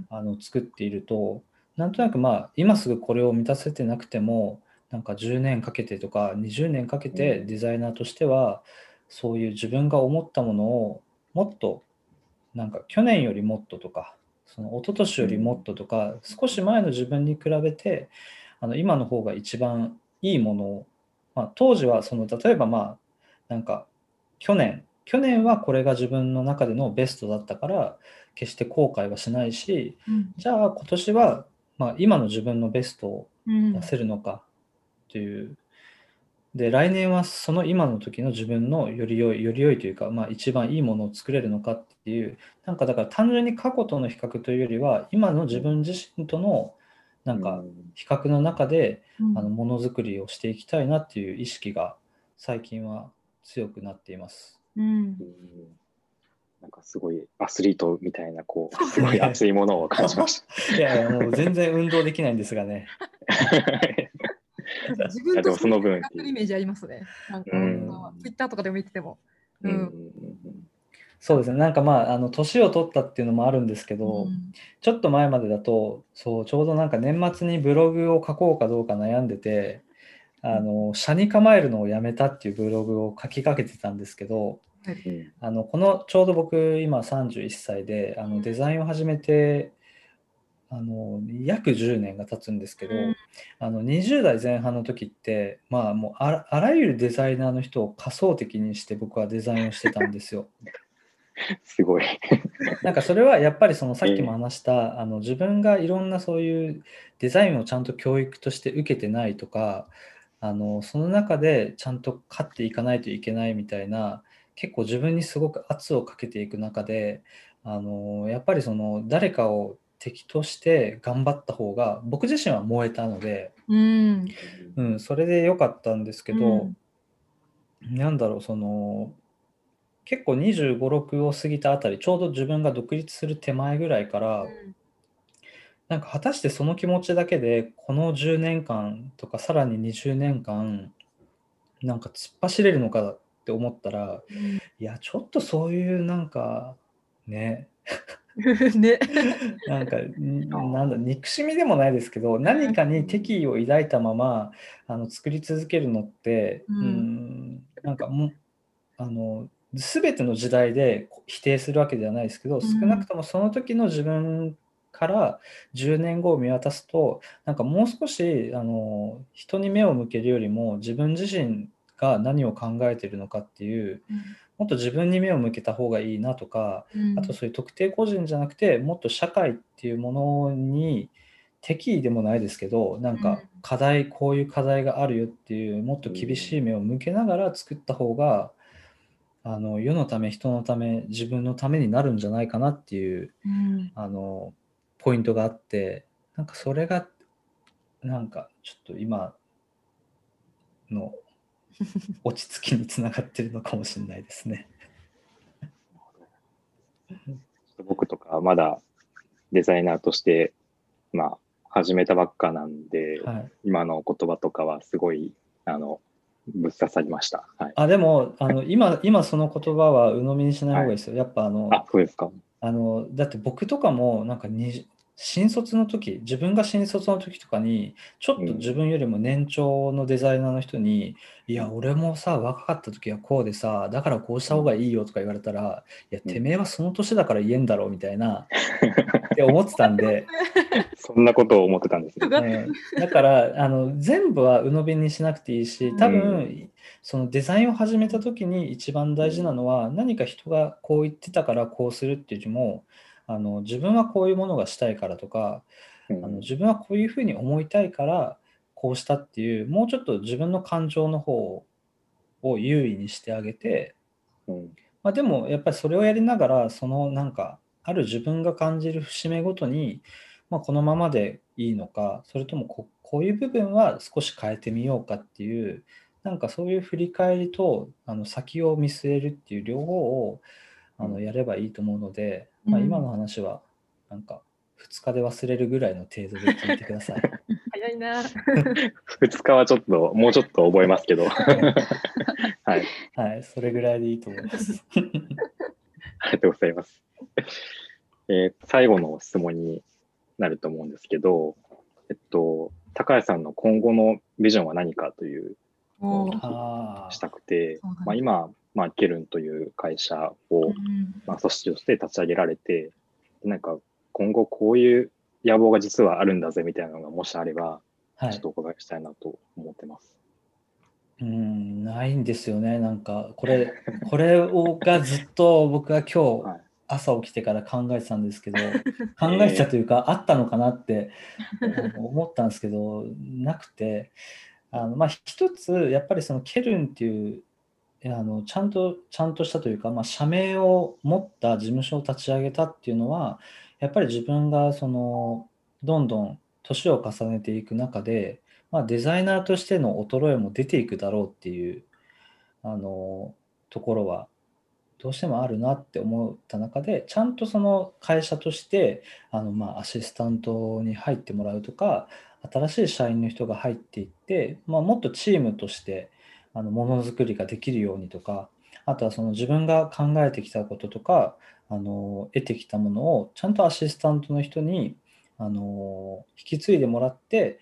あの作っているとなんとなくまあ今すぐこれを満たせてなくてもなんか10年かけてとか20年かけてデザイナーとしてはそういう自分が思ったものをもっとなんか去年よりもっととかその一昨年よりもっととか少し前の自分に比べてあの今の方が一番いいものを、まあ、当時はその例えばまあなんか去年去年はこれが自分の中でのベストだったから決して後悔はしないしうんじゃあ今年はまあ今の自分のベストをうん出せるのかという。で来年はその今の時の自分のより良いより良いというか、まあ、一番いいものを作れるのかっていうなんかだから単純に過去との比較というよりは今の自分自身とのなんか比較の中でうんあのものづくりをしていきたいなっていう意識が最近は強くなっています。うんうんなんかすごいアスリートみたいな、こう、すごい熱いものを感じました。いやいやもう全然運動できないんですがね。自分とその分。やってるイメージありますね。なんか、うん。ツイッターとかでも見てても。ううん。そうですね。なんかまああの年を取ったっていうのもあるんですけど、うん。ちょっと前までだとそうちょうどなんか年末にブログを書こうかどうか悩んでてあの社に構えるのをやめたっていうブログを書きかけてたんですけど、うんあのこのちょうど僕今31歳であのデザインを始めてあの約10年が経つんですけど、うんあの20代前半の時ってまあもうあらあらゆるデザイナーの人を仮想的にして僕はデザインをしてたんですよ。すごい。なんかそれはやっぱりそのさっきも話した、あの自分がいろんなそういうデザインをちゃんと教育として受けてないとかあのその中でちゃんと勝っていかないといけないみたいな結構自分にすごく圧をかけていく中であのやっぱりその誰かを敵として頑張った方が僕自身は燃えたので、うん。うん、それで良かったんですけど、うん。なんだろうその結構25、6を過ぎたあたりちょうど自分が独立する手前ぐらいから、なんか果たしてその気持ちだけでこの10年間とかさらに20年間なんか突っ走れるのかって思ったらいやちょっとそういうなんかね ね。なんかんなんだ憎しみでもないですけど何かに敵意を抱いたままあの作り続けるのって、うん。んなんかもうあの全ての時代で否定するわけではないですけど、ん。少なくともその時の自分から10年後を見渡すとなんかもう少しあの人に目を向けるよりも自分自身が何を考えているのかっていうもっと自分に目を向けた方がいいなとかあとそういう特定個人じゃなくてもっと社会っていうものに敵意でもないですけどなんかうん。課題こういう課題があるよっていうもっと厳しい目を向けながら作った方があの世のため人のため自分のためになるんじゃないかなっていううん。あのポイントがあってなんかそれがなんかちょっと今の落ち着きにつながってるのかもしれないですね。僕とかまだデザイナーとして、まあ、始めたばっかなんで、はい今の言葉とかはすごい、あの、ぶっ刺さりました。はい。あでもあの今今その言葉は鵜呑みにしない方がいいですよ。やっぱあのあ、そうですか。あのだって僕とかもなんかに新卒の時自分が新卒の時とかにちょっと自分よりも年長のデザイナーの人に「いや俺もさ若かった時はこうでさだからこうした方がいいよ」とか言われたら「いやうん。てめえはその年だから言えんだろ」みたいなって思ってたんで、そんなことを思ってたんですね。うんだからあの全部は鵜呑みにしなくていいし多う分そのデザインを始めた時に一番大事なのは何か人がこう言ってたからこうするっていうよりもあの自分はこういうものがしたいからとかうん。あの自分はこういうふうに思いたいからこうしたっていうもうちょっと自分の感情の方を優位にしてあげて、うん。まあ、でもやっぱりそれをやりながらそのなんかある自分が感じる節目ごとに、まあ、このままでいいのかそれともここういう部分は少し変えてみようかっていうなんかそういう振り返りとあの先を見据えるっていう両方をあのやればいいと思うので、まあ、うん今の話はなんか2日で忘れるぐらいの程度で聞いてください。早いな。2日はちょっと、もうちょっと覚えますけど。はい。はい、それぐらいでいいと思います。ありがとうございます。えー最後の質問になると思うんですけど、えっと、高谷さんの今後のビジョンは何かというしたくて、そうなんだまあ、今、まあ、ケルンという会社を、まあ、組織として立ち上げられて、なんか今後こういう野望が実はあるんだぜみたいなのがもしあれば、ちょっと。お伺いしたいなと思ってます。うん、ないんですよね。なんか、これ、これをがずっと僕は今日 はい朝起きてから考えてたんですけど、考えてたというか、あったのかなって思ったんですけど、なくて、あのまあ、一つ、やっぱりそのケルンっていう、あのちゃんと、ちゃんとしたというか、まあ、社名を持った事務所を立ち上げたっていうのは、やっぱり自分がそのどんどん年を重ねていく中で、まあ、デザイナーとしての衰えも出ていくだろうっていうあのところはどうしてもあるなって思った中でちゃんとその会社としてあの、まあ、アシスタントに入ってもらうとか新しい社員の人が入っていって、まあ、もっとチームとしてあのものづくりができるようにとかあとはその自分が考えてきたこととかあの得てきたものをちゃんとアシスタントの人にあの引き継いでもらって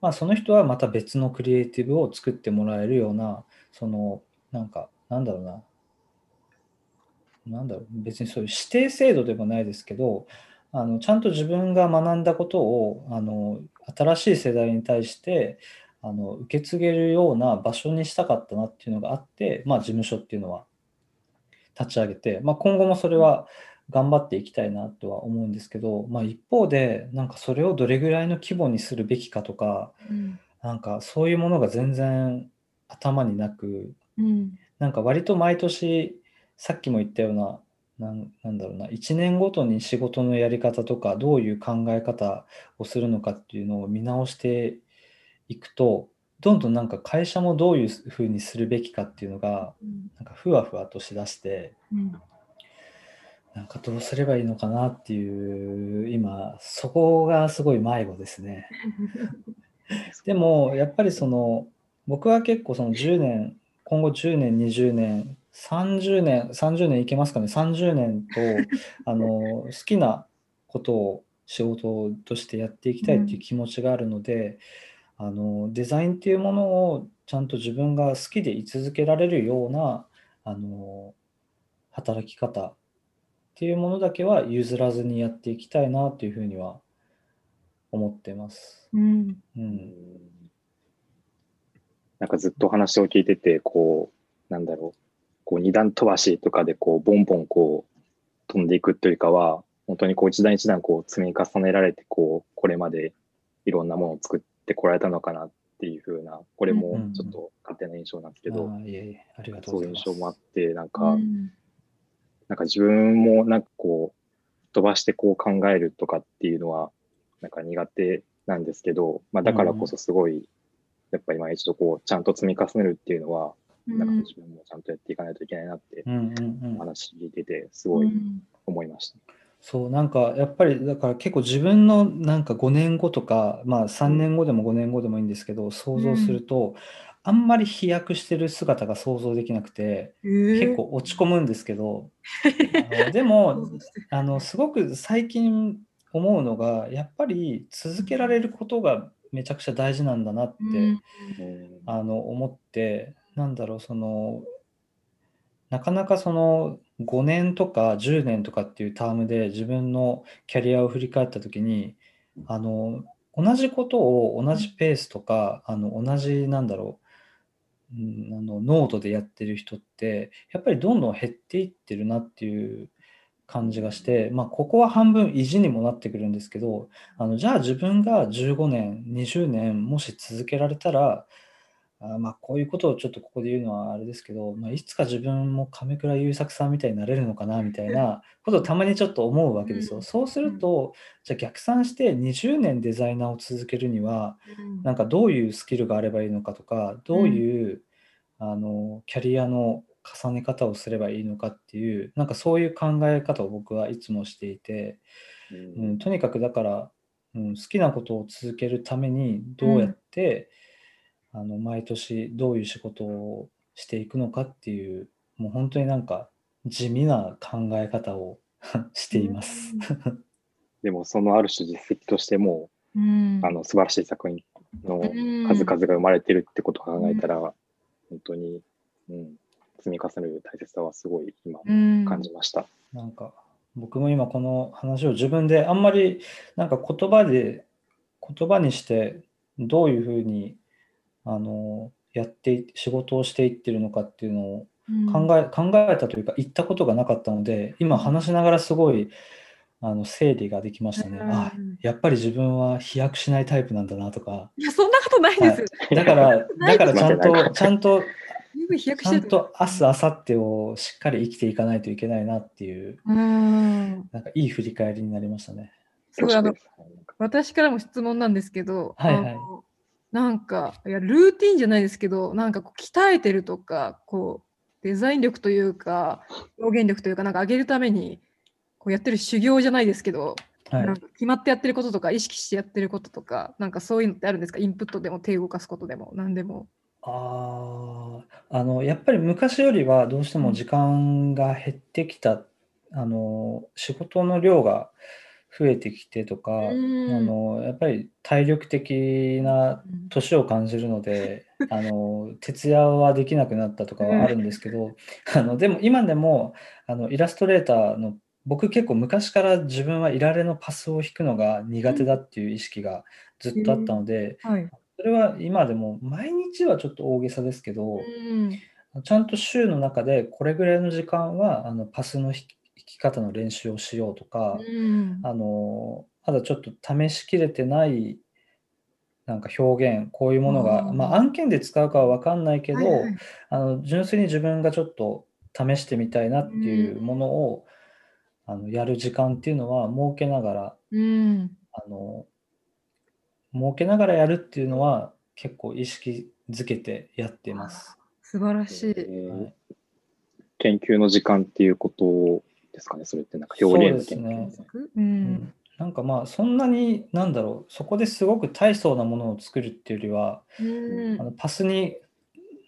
まあ、その人はまた別のクリエイティブを作ってもらえるようなそのなんかなんだろうな。なんだろう。別にそういう指定制度でもないですけどあのちゃんと自分が学んだことをあの新しい世代に対してあの受け継げるような場所にしたかったなっていうのがあって、まあ、事務所っていうのは立ち上げて、まあ、今後もそれは頑張っていきたいなとは思うんですけど、まあ、一方でなんかそれをどれぐらいの規模にするべきかとか、うん、なんかそういうものが全然頭になく、うん、なんか割と毎年さっきも言ったようななんなんだろうな1年ごとに仕事のやり方とかどういう考え方をするのかっていうのを見直していくとどんどんなんか会社もどういうふうにするべきかっていうのが、なんかふわふわとしだして、うん、なんかどうすればいいのかなっていう今そこがすごい迷子ですね。でもやっぱりその僕は結構その10年今後10年20年30年30年いけますかね？30年と あの好きなことを仕事としてやっていきたいっていう気持ちがあるので、うん、あのデザインっていうものをちゃんと自分が好きで居続けられるようなあの働き方っていうものだけは譲らずにやっていきたいなというふうには思ってます。うん、うん、なんかずっと話を聞いててこうなんだろう。こう二段飛ばしとかでこうボンボンこう飛んでいくというかは本当にこう一段一段こう積み重ねられてこうこれまでいろんなものを作ってこられたのかなっていうふうなこれもちょっと勝手な印象なんですけど、そういう印象もあってなんか、うん、なんか自分もなんかこう飛ばしてこう考えるとかっていうのはなんか苦手なんですけど、まあ、だからこそすごい、やっぱり今一度こうちゃんと積み重ねるっていうのはなんか自分もちゃんとやっていかないといけないなって話聞いててすごい思いました。そうなんかやっぱりだから結構自分のなんか5年後とかまあ3年後でも5年後でもいいんですけど想像すると、あんまり飛躍してる姿が想像できなくて、結構落ち込むんですけどあの でもあのすごく最近思うのがやっぱり続けられることがめちゃくちゃ大事なんだなって、あの思ってなんだろう、その、なかなかその5年とか10年とかっていうタームで自分のキャリアを振り返った時に、あの、同じことを同じペースとか、あの、同じなんだろう、うん、あの濃度でやってる人ってやっぱりどんどん減っていってるなっていう感じがして、まあ、ここは半分意地にもなってくるんですけどあのじゃあ自分が15年20年もし続けられたらあまあ、こういうことをちょっとここで言うのはあれですけど、まあ、いつか自分も亀倉優作さんみたいになれるのかなみたいなことをたまにちょっと思うわけですよ。そうすると、じゃあ逆算して20年デザイナーを続けるには、なんかどういうスキルがあればいいのかとか、どういう、あのキャリアの重ね方をすればいいのかっていう、なんかそういう考え方を僕はいつもしていて、うん、とにかくだから、うん、好きなことを続けるためにどうやって、あの毎年どういう仕事をしていくのかっていうもう本当になんか地味な考え方を しています。でもそのある種実績としても、うん、あの素晴らしい作品の数々が生まれてるってことを考えたら、うん、本当に、うん、積み重ねる大切さはすごい今感じました。うん、なんか僕も今この話を自分であんまりなんか言葉で言葉にしてどういうふうにあのやって仕事をしていってるのかっていうのを考え,、考えたというか言ったことがなかったので今話しながらすごいあの整理ができましたね、うん、あやっぱり自分は飛躍しないタイプなんだなとか。いやそんなことないです、はい、だから だからちゃんとちゃんとちゃんと明日明後日をしっかり生きていかないといけないなっていう、うん、なんかいい振り返りになりましたね。すごいあの私からも質問なんですけど、はいはい、なんか、いや、ルーティンじゃないですけど、なんかこう鍛えてるとか、こう、デザイン力というか、表現力というか、なんか上げるために、こうやってる修行じゃないですけど、はい、なんか決まってやってることとか、意識してやってることとか、なんかそういうのってあるんですか？インプットでも手を動かすことでも、何でも。ああのやっぱり昔よりはどうしても時間が減ってきた、あの仕事の量が増えてきてとか、あうん。のやっぱり体力的な年を感じるので、あの徹夜はできなくなったとかはあるんですけど、あのでも今でもあのイラストレーターの僕結構昔から自分はいられのパスを引くのが苦手だっていう意識がずっとあったので、はい。それは今でも毎日はちょっと大げさですけど、うん。ちゃんと週の中でこれぐらいの時間はあのパスの引き引き方の練習をしようとか、うん。あのまだちょっと試しきれてないなんか表現こういうものがまあ、案件で使うかは分かんないけど、はいはい。あの純粋に自分がちょっと試してみたいなっていうものを、あのやる時間っていうのは設けながらうん。あの設けながらやるっていうのは結構意識づけてやっています。素晴らしい。えーはい研究の時間っていうことですかね、それってなんか表現の研そうですね。究。ううん。んなんかまあそんなになんだろうそこですごく大層なものを作るっていうよりはうん。あのパスに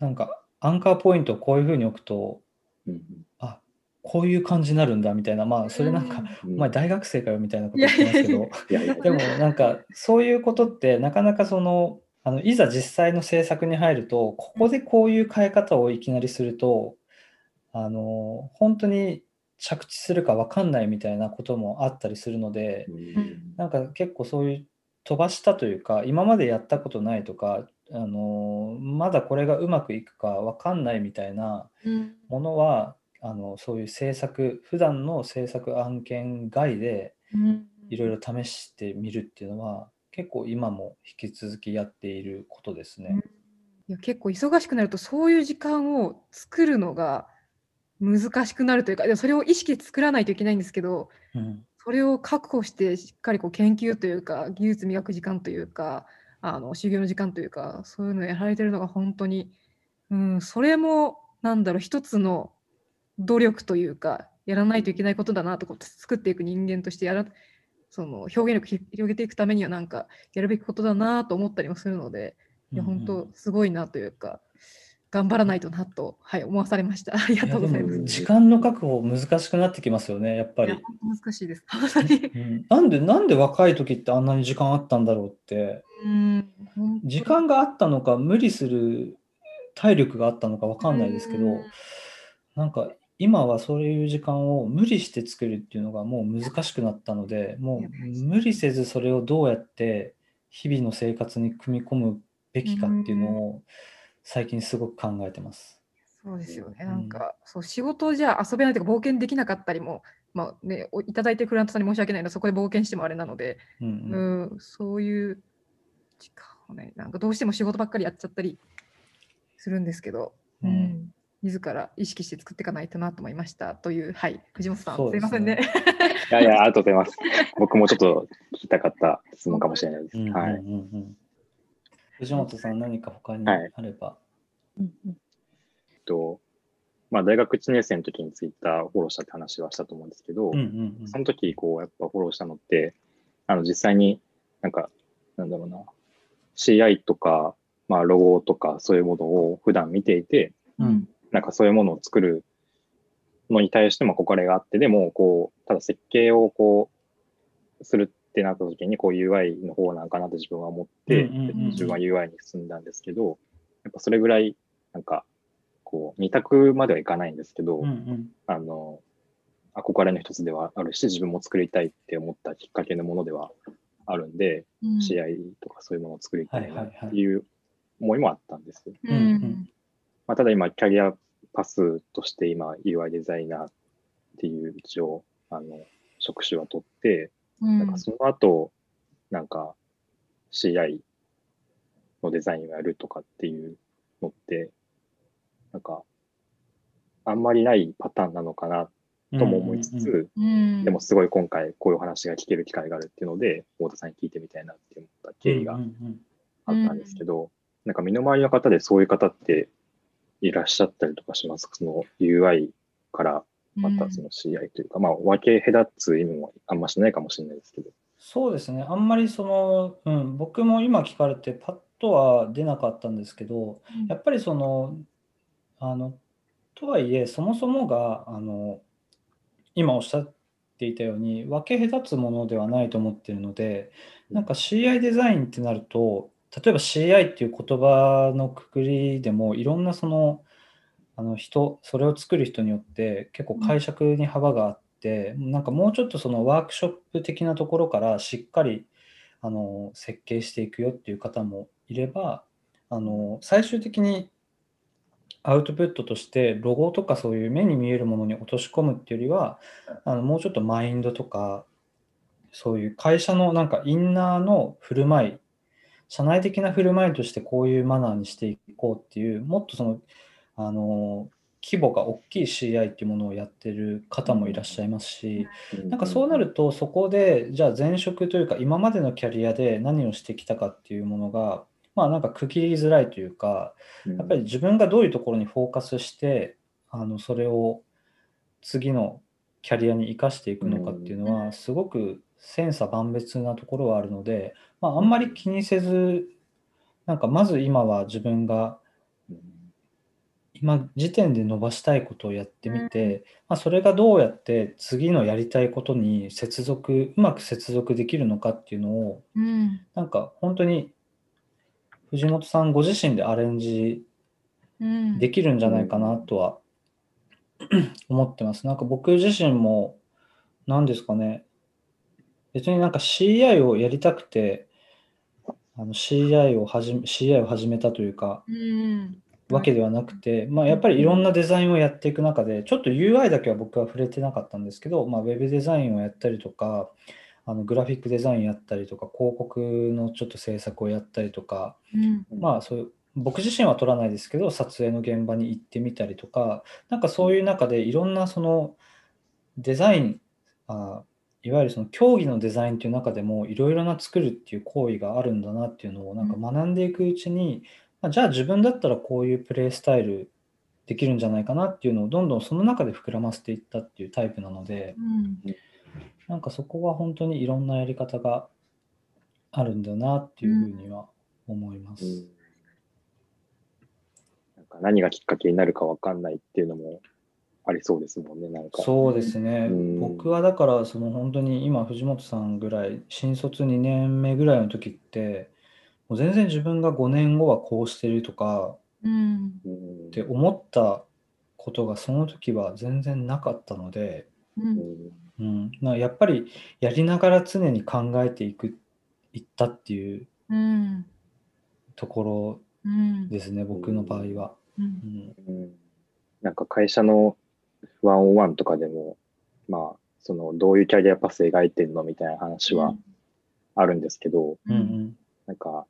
なんかアンカーポイントをこういうふうに置くとうんあこういう感じになるんだみたいなまあそれなんか、うん。お前大学生かよみたいなこと言ってますけど。いやいや。でもなんかそういうことってなかなかそのあのいざ実際の制作に入るとここでこういう変え方をいきなりするとあの本当に着地するか分かんないみたいなこともあったりするのでうん。なんか結構そういう飛ばしたというか今までやったことないとかあのまだこれがうまくいくか分かんないみたいなうんものはあのそういう制作普段の制作案件外でうん。いろいろ試してみるっていうのは結構今も引き続きやっていることですね。いや結構忙しくなるとそういう時間を作るのが難しくなるというかでもそれを意識で作らないといけないんですけどうん。それを確保してしっかりこう研究というか技術磨く時間というかあの修行の時間というかそういうのをやられてるのが本当に、うん、それもなんだろう一つの努力というかやらないといけないことだなとこう作っていく人間としてやらその表現力ひ広げていくためにはなんかやるべきことだなと思ったりもするのでいやうんうん。本当すごいなというか頑張らないとなと、はい、思わされました。ありがとうございます。時間の確保難しくなってきますよねやっぱり難しいです。本当に。うんなんでなんで若い時ってあんなに時間あったんだろうってうん時間があったのか無理する体力があったのか分かんないですけど、うんなんか今はそういう時間を無理して作るっていうのがもう難しくなったのでもう無理せずそれをどうやって日々の生活に組み込むべきかっていうのを最近すごく考えてます。そうですよね。うんなんか、そう仕事じゃ遊べないというか冒険できなかったりも、まあね、おいただいてるクライアントさんに申し訳ないので、そこで冒険してもあれなので、うんううんん、そういう時間をね、なんかどうしても仕事ばっかりやっちゃったりするんですけど、ううんん、自ら意識して作っていかないとなと思いましたという、はい、藤本さん、すねすいませんね。いやいや、ありがとうございます。僕もちょっと聞きたかった質問かもしれないです。うんうんはい。うんうん藤本さん何か他にはい。あれば。うんうん。えっと、まあ、大学1年生の時にツイッターフォローしたって話はしたと思うんですけど、うんうんうん。その時、こう、やっぱフォローしたのって、あの、実際になんか、なんだろうな、CI とか、まあ、ロゴとか、そういうものを普段見ていて、うん。なんかそういうものを作るのに対しても憧れがあって、でも、こう、ただ設計をこう、するってなった時に、こう UI の方なんかなと自分は思って、自分は UI に進んだんですけど、やっぱそれぐらい、なんか、こう、二択まではいかないんですけど、うんうん。あの、憧れの一つではあるし、自分も作りたいって思ったきっかけのものではあるんで、うん。試合とかそういうものを作りたいなっていう思いもあったんです。ううんうん。まあ、ただ今、キャリアパスとして今、UI デザイナーっていう一応、あの、職種は取って、うんなん。かその後、なんか CI のデザインをやるとかっていうのって、なんか、あんまりないパターンなのかなとも思いつつ、うん。うん。うんでもすごい今回こういうお話が聞ける機会があるっていうので、太田さんに聞いてみたいなって思った経緯があったんですけど、なんか身の回りの方でそういう方っていらっしゃったりとかしますか？その UI からまたその CI というか、まあ分け隔つ意味もあんましないかもしれないですけど。そうですね、あんまりその、うん、僕も今聞かれてパッとは出なかったんですけど、うん。やっぱりその、あの、とはいえ、そもそもが、あの、今おっしゃってていたように分け隔つものではないと思っているのでなんか CI デザインってなると例えば CI っていう言葉のくくりでもいろんなそのあの人それを作る人によって結構解釈に幅があって、うん、なんかもうちょっとそのワークショップ的なところからしっかりあの設計していくよっていう方もいればあの最終的にアウトプットとしてロゴとかそういう目に見えるものに落とし込むっていうよりはあのもうちょっとマインドとかそういう会社のなんかインナーの振る舞い社内的な振る舞いとしてこういうマナーにしていこうっていうもっとそのあの規模が大きい CI っていうものをやってる方もいらっしゃいますし、なんかそうなるとそこでじゃあ前職というか今までのキャリアで何をしてきたかっていうものがまあなんか区切りづらいというかやっぱり自分がどういうところにフォーカスしてあのそれを次のキャリアに生かしていくのかっていうのはすごく千差万別なところはあるので、まあ、あんまり気にせずなんかまず今は自分が今時点で伸ばしたいことをやってみて、まあ、それがどうやって次のやりたいことに接続うまく接続できるのかっていうのを、うん、なんか本当に藤本さんご自身でアレンジできるんじゃないかなとは、うん、思ってます。なんか僕自身も何ですかね。別になんか CI をやりたくてあの CI を始め CI を始めたというか、うん、わけではなくて、まあ、やっぱりいろんなデザインをやっていく中で、ちょっと UI だけは僕は触れてなかったんですけど、まあ、ウェブデザインをやったりとか、あのグラフィックデザインやったりとか、広告のちょっと制作をやったりとか、うん、まあそういう僕自身は撮らないですけど、撮影の現場に行ってみたりとか、なんかそういう中でいろんなそのデザイン、あいわゆるその競技のデザインという中でもいろいろな作るっていう行為があるんだなっていうのをなんか学んでいくうちに、まあ、じゃあ自分だったらこういうプレイスタイルできるんじゃないかなっていうのをどんどんその中で膨らませていったっていうタイプなので、うん、なんかそこは本当にいろんなやり方があるんだなっていうふうには思います。うん、なんか何がきっかけになるか分かんないっていうのもありそうですもんね、なんか。そうですね、うん、僕はだからその本当に今藤本さんぐらい新卒2年目ぐらいの時ってもう全然自分が5年後はこうしてるとかうん。って思ったことがその時は全然なかったので、うん。うん、なやっぱりやりながら常に考えていくいったっていううん。ところですね、僕の場合は。うん。うん。なんか会社のワンオンワンとかでも、まあ、そのどういうキャリアパス描いてんのみたいな話はあるんですけど、うんうん。なんか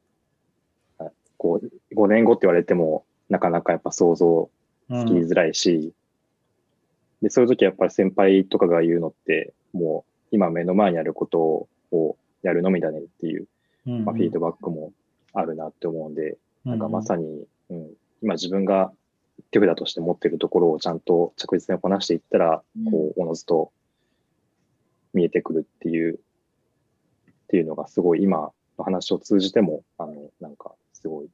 こう、5年後って言われても、なかなかやっぱ想像つきづらいし、うん、で、そういう時はやっぱり先輩とかが言うのって、もう今目の前にあることをやるのみだねっていう、うん。うん、まあ、フィードバックもあるなって思うんで、なんかまさに、うん、今自分が手札として持ってるところをちゃんと着実にこなしていったら、こう、おのずと見えてくるっていう、っていうのがすごい今の話を通じても、あの、なんかすごい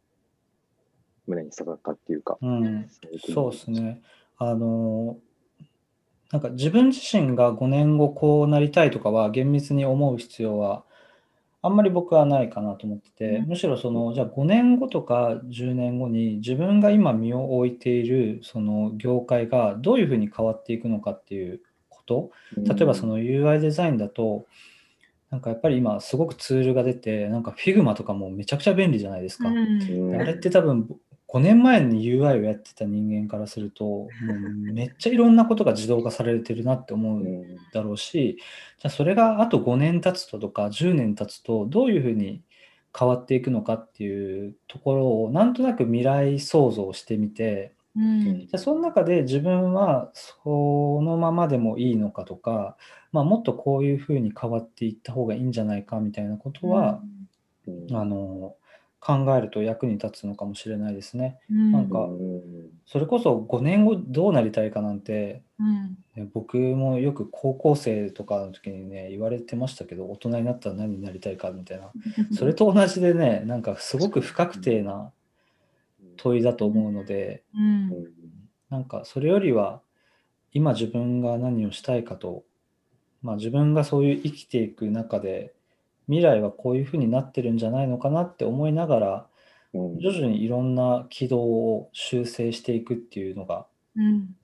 胸に刺さったっていうか、うん、そうですね。あのなんか自分自身が5年後こうなりたいとかは厳密に思う必要はあんまり僕はないかなと思ってて、むしろそのじゃあ5年後とか10年後に自分が今身を置いているその業界がどういうふうに変わっていくのかっていうこと。例えばその UI デザインだとなんかやっぱり今すごくツールが出て、なんか Figma とかもめちゃくちゃ便利じゃないですか。うん、あれって多分5年前に UI をやってた人間からすると、もうめっちゃいろんなことが自動化されてるなって思うだろうし、じゃあそれがあと5年経つととか10年経つとどういうふうに変わっていくのかっていうところをなんとなく未来想像してみて、うん、じゃその中で自分はそのままでもいいのかとか、まあ、もっとこういうふうに変わっていった方がいいんじゃないかみたいなことは、うん、あの考えると役に立つのかもしれないですね。うん、なんかそれこそ5年後どうなりたいかなんて、うん、僕もよく高校生とかの時にね言われてましたけど大人になったら何になりたいかみたいな。それと同じでねなんかすごく不確定な問いだと思うので、うん、なんかそれよりは今自分が何をしたいかとまあ、自分がそういう生きていく中で未来はこういうふうになってるんじゃないのかなって思いながらうん。徐々にいろんな軌道を修正していくっていうのがうん。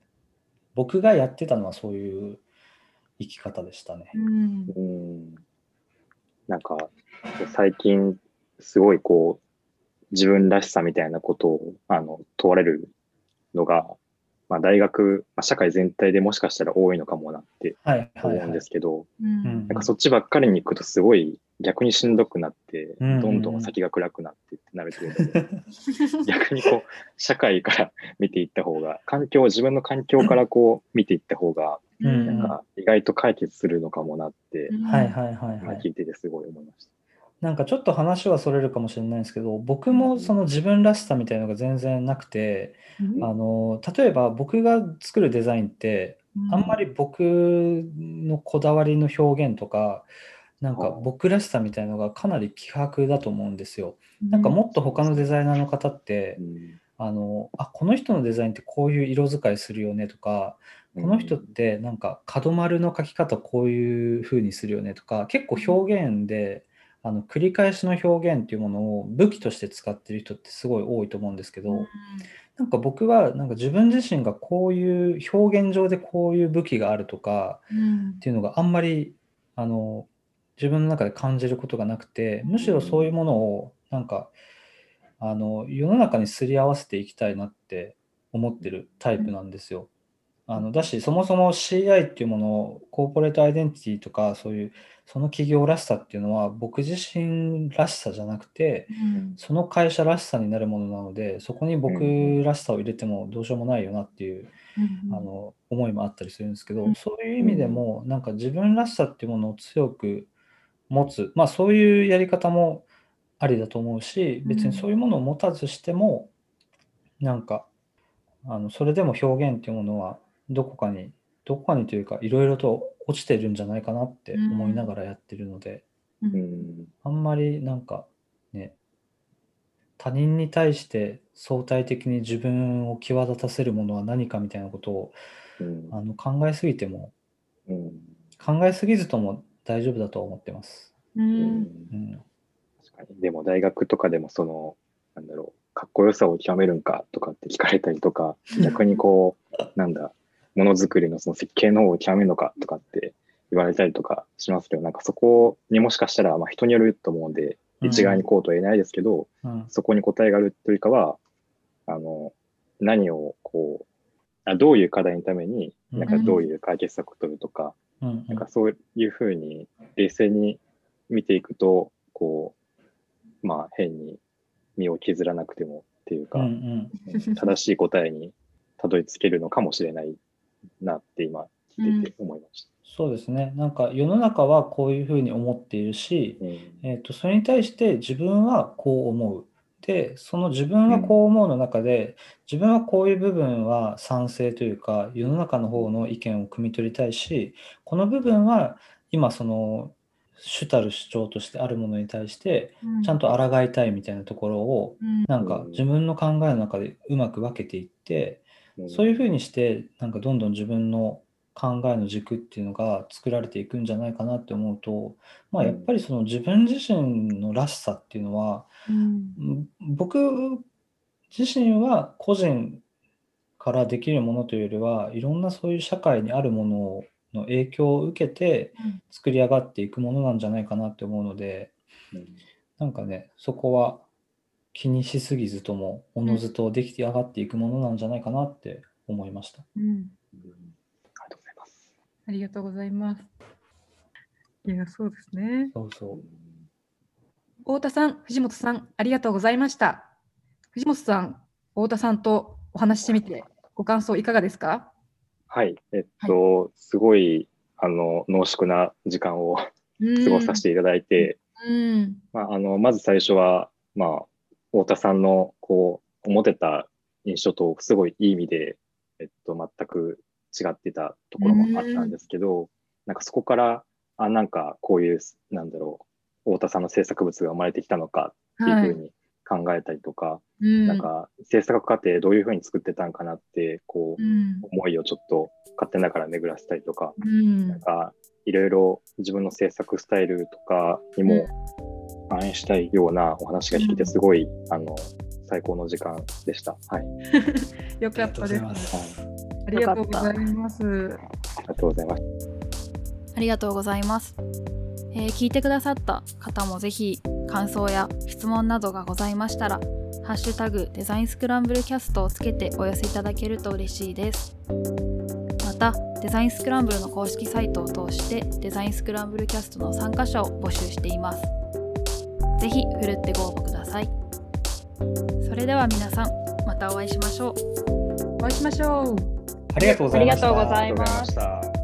僕がやってたのはそういう生き方でしたね。うん。うん。なんか、最近、すごいこう、自分らしさみたいなことを、あの、問われるのが、まあ、大学、まあ、社会全体でもしかしたら多いのかもなって思うんで。すけど、なんかそっちばっかりに行くとすごい逆にしんどくなって、うんどんどん先が暗くなってってなるけれども、逆にこう、社会から見ていった方が、環境、自分の環境からこう見ていった方が、うんなんか意外と解決するのかもなって、はいはいはい今はい。聞いててすごい思いました。なんかちょっと話はそれるかもしれないんですけど僕もその自分らしさみたいなのが全然なくてあの例えば僕が作るデザインってあんまり僕のこだわりの表現とかなんか僕らしさみたいなのがかなり希薄だと思うんですよ。なんかもっと他のデザイナーの方ってうん。あのあこの人のデザインってこういう色使いするよねとかこの人ってなんか角丸の描き方こういう風にするよねとか結構表現であの繰り返しの表現っていうものを武器として使ってる人ってすごい多いと思うんですけどなんか僕はなんか自分自身がこういう表現上でこういう武器があるとかっていうのがあんまりあの自分の中で感じることがなくてむしろそういうものをなんかあの世の中にすり合わせていきたいなって思ってるタイプなんですよ。あのだしそもそも CI っていうものをコーポレートアイデンティティとかそういうその企業らしさっていうのは僕自身らしさじゃなくてその会社らしさになるものなのでそこに僕らしさを入れてもどうしようもないよなっていうあの思いもあったりするんですけど、うん。そういう意味でもなんか自分らしさっていうものを強く持つまあそういうやり方もありだと思うし別にそういうものを持たずしてもなんかあのそれでも表現っていうものはどこかにどこかにというかいろいろと落ちてるんじゃないかなって思いながらやってるので、うん。あんまりなんかね他人に対して相対的に自分を際立たせるものは何かみたいなことをうん。あの考えすぎてもうん。考えすぎずとも大丈夫だとは思ってます。うん。うん、確かに。でも大学とかでもそのなんだろうかっこよさを極めるんかとかって聞かれたりとか 逆にこうなんだものづくりのその設計の方を極めるのかとかって言われたりとかしますけどなんかそこにもしかしたらまあ人によると思うんで一概にこうとは言えないですけど、うん。そこに答えがあるというかはあの何をこうあどういう課題のためになんかどういう解決策を取るとか、うん。なんかそういうふうに冷静に見ていくと、こう、まあ変に身を削らなくてもっていうか、うんうん。正しい答えにたどり着けるのかもしれないなって今聞いてて思いました。そうですね。なんか世の中はこういうふうに思っているし、うん。えー、とそれに対して自分はこう思う。でその自分はこう思うの中で、自分はこういう部分は賛成というか世の中の方の意見を汲み取りたいしこの部分は今その主たる主張としてあるものに対してちゃんと抗いたいみたいなところをなんか自分の考えの中でうまく分けていってうんそういうふうにしてなんかどんどん自分の考えの軸っていうのが作られていくんじゃないかなって思うと、まあ、やっぱりその自分自身のらしさっていうのは、ん。僕自身は個人からできるものというよりはいろんなそういう社会にあるものの影響を受けてうん。作り上がっていくものなんじゃないかなって思うのでうん。なんかねそこは気にしすぎずともおのずとできて上がっていくものなんじゃないかなって思いました。うんうんありがとうございます。ありがとうございます。いや、そうですね。そうそう太田さん、藤本さん、ありがとうございました。藤本さん、太田さんとお話ししてみて、ご感想いかがですか？はい。えっと、すごい、あの、濃縮な時間を過ごさせていただいて、うん。まあ、あの、まず最初は、まあ、太田さんの、こう、思ってた印象と、すごいいい意味で、えっと、全く違ってたところもあったんですけど、なんかそこから、あ、なんかこういう、なんだろう、太田さんの制作物が生まれてきたのかっていうふうに考えたりとか、うん。なんか制作過程どういうふうに作ってたんかなって、こうう、ん。思いをちょっと勝手ながら巡らせたりとか、うん。なんか、いろいろ自分の制作スタイルとかにも反映したいようなお話が聞いて、すごい、あの、最高の時間でした。はい。よかったです。ありがとうございありがとうございます。ありがとうございます。ありがとうございます。えー聞いてくださった方もぜひ感想や質問などがございましたら、ハッシュタグデザインスクランブルキャストをつけてお寄せいただけると嬉しいです。デザインスクランブルの公式サイトを通してデザインスクランブルキャストの参加者を募集しています。ぜひふるってご応募ください。それでは皆さん、またお会いしましょう。お会いしましょう。ありがとうございました。ありがとうございますありがとうございました。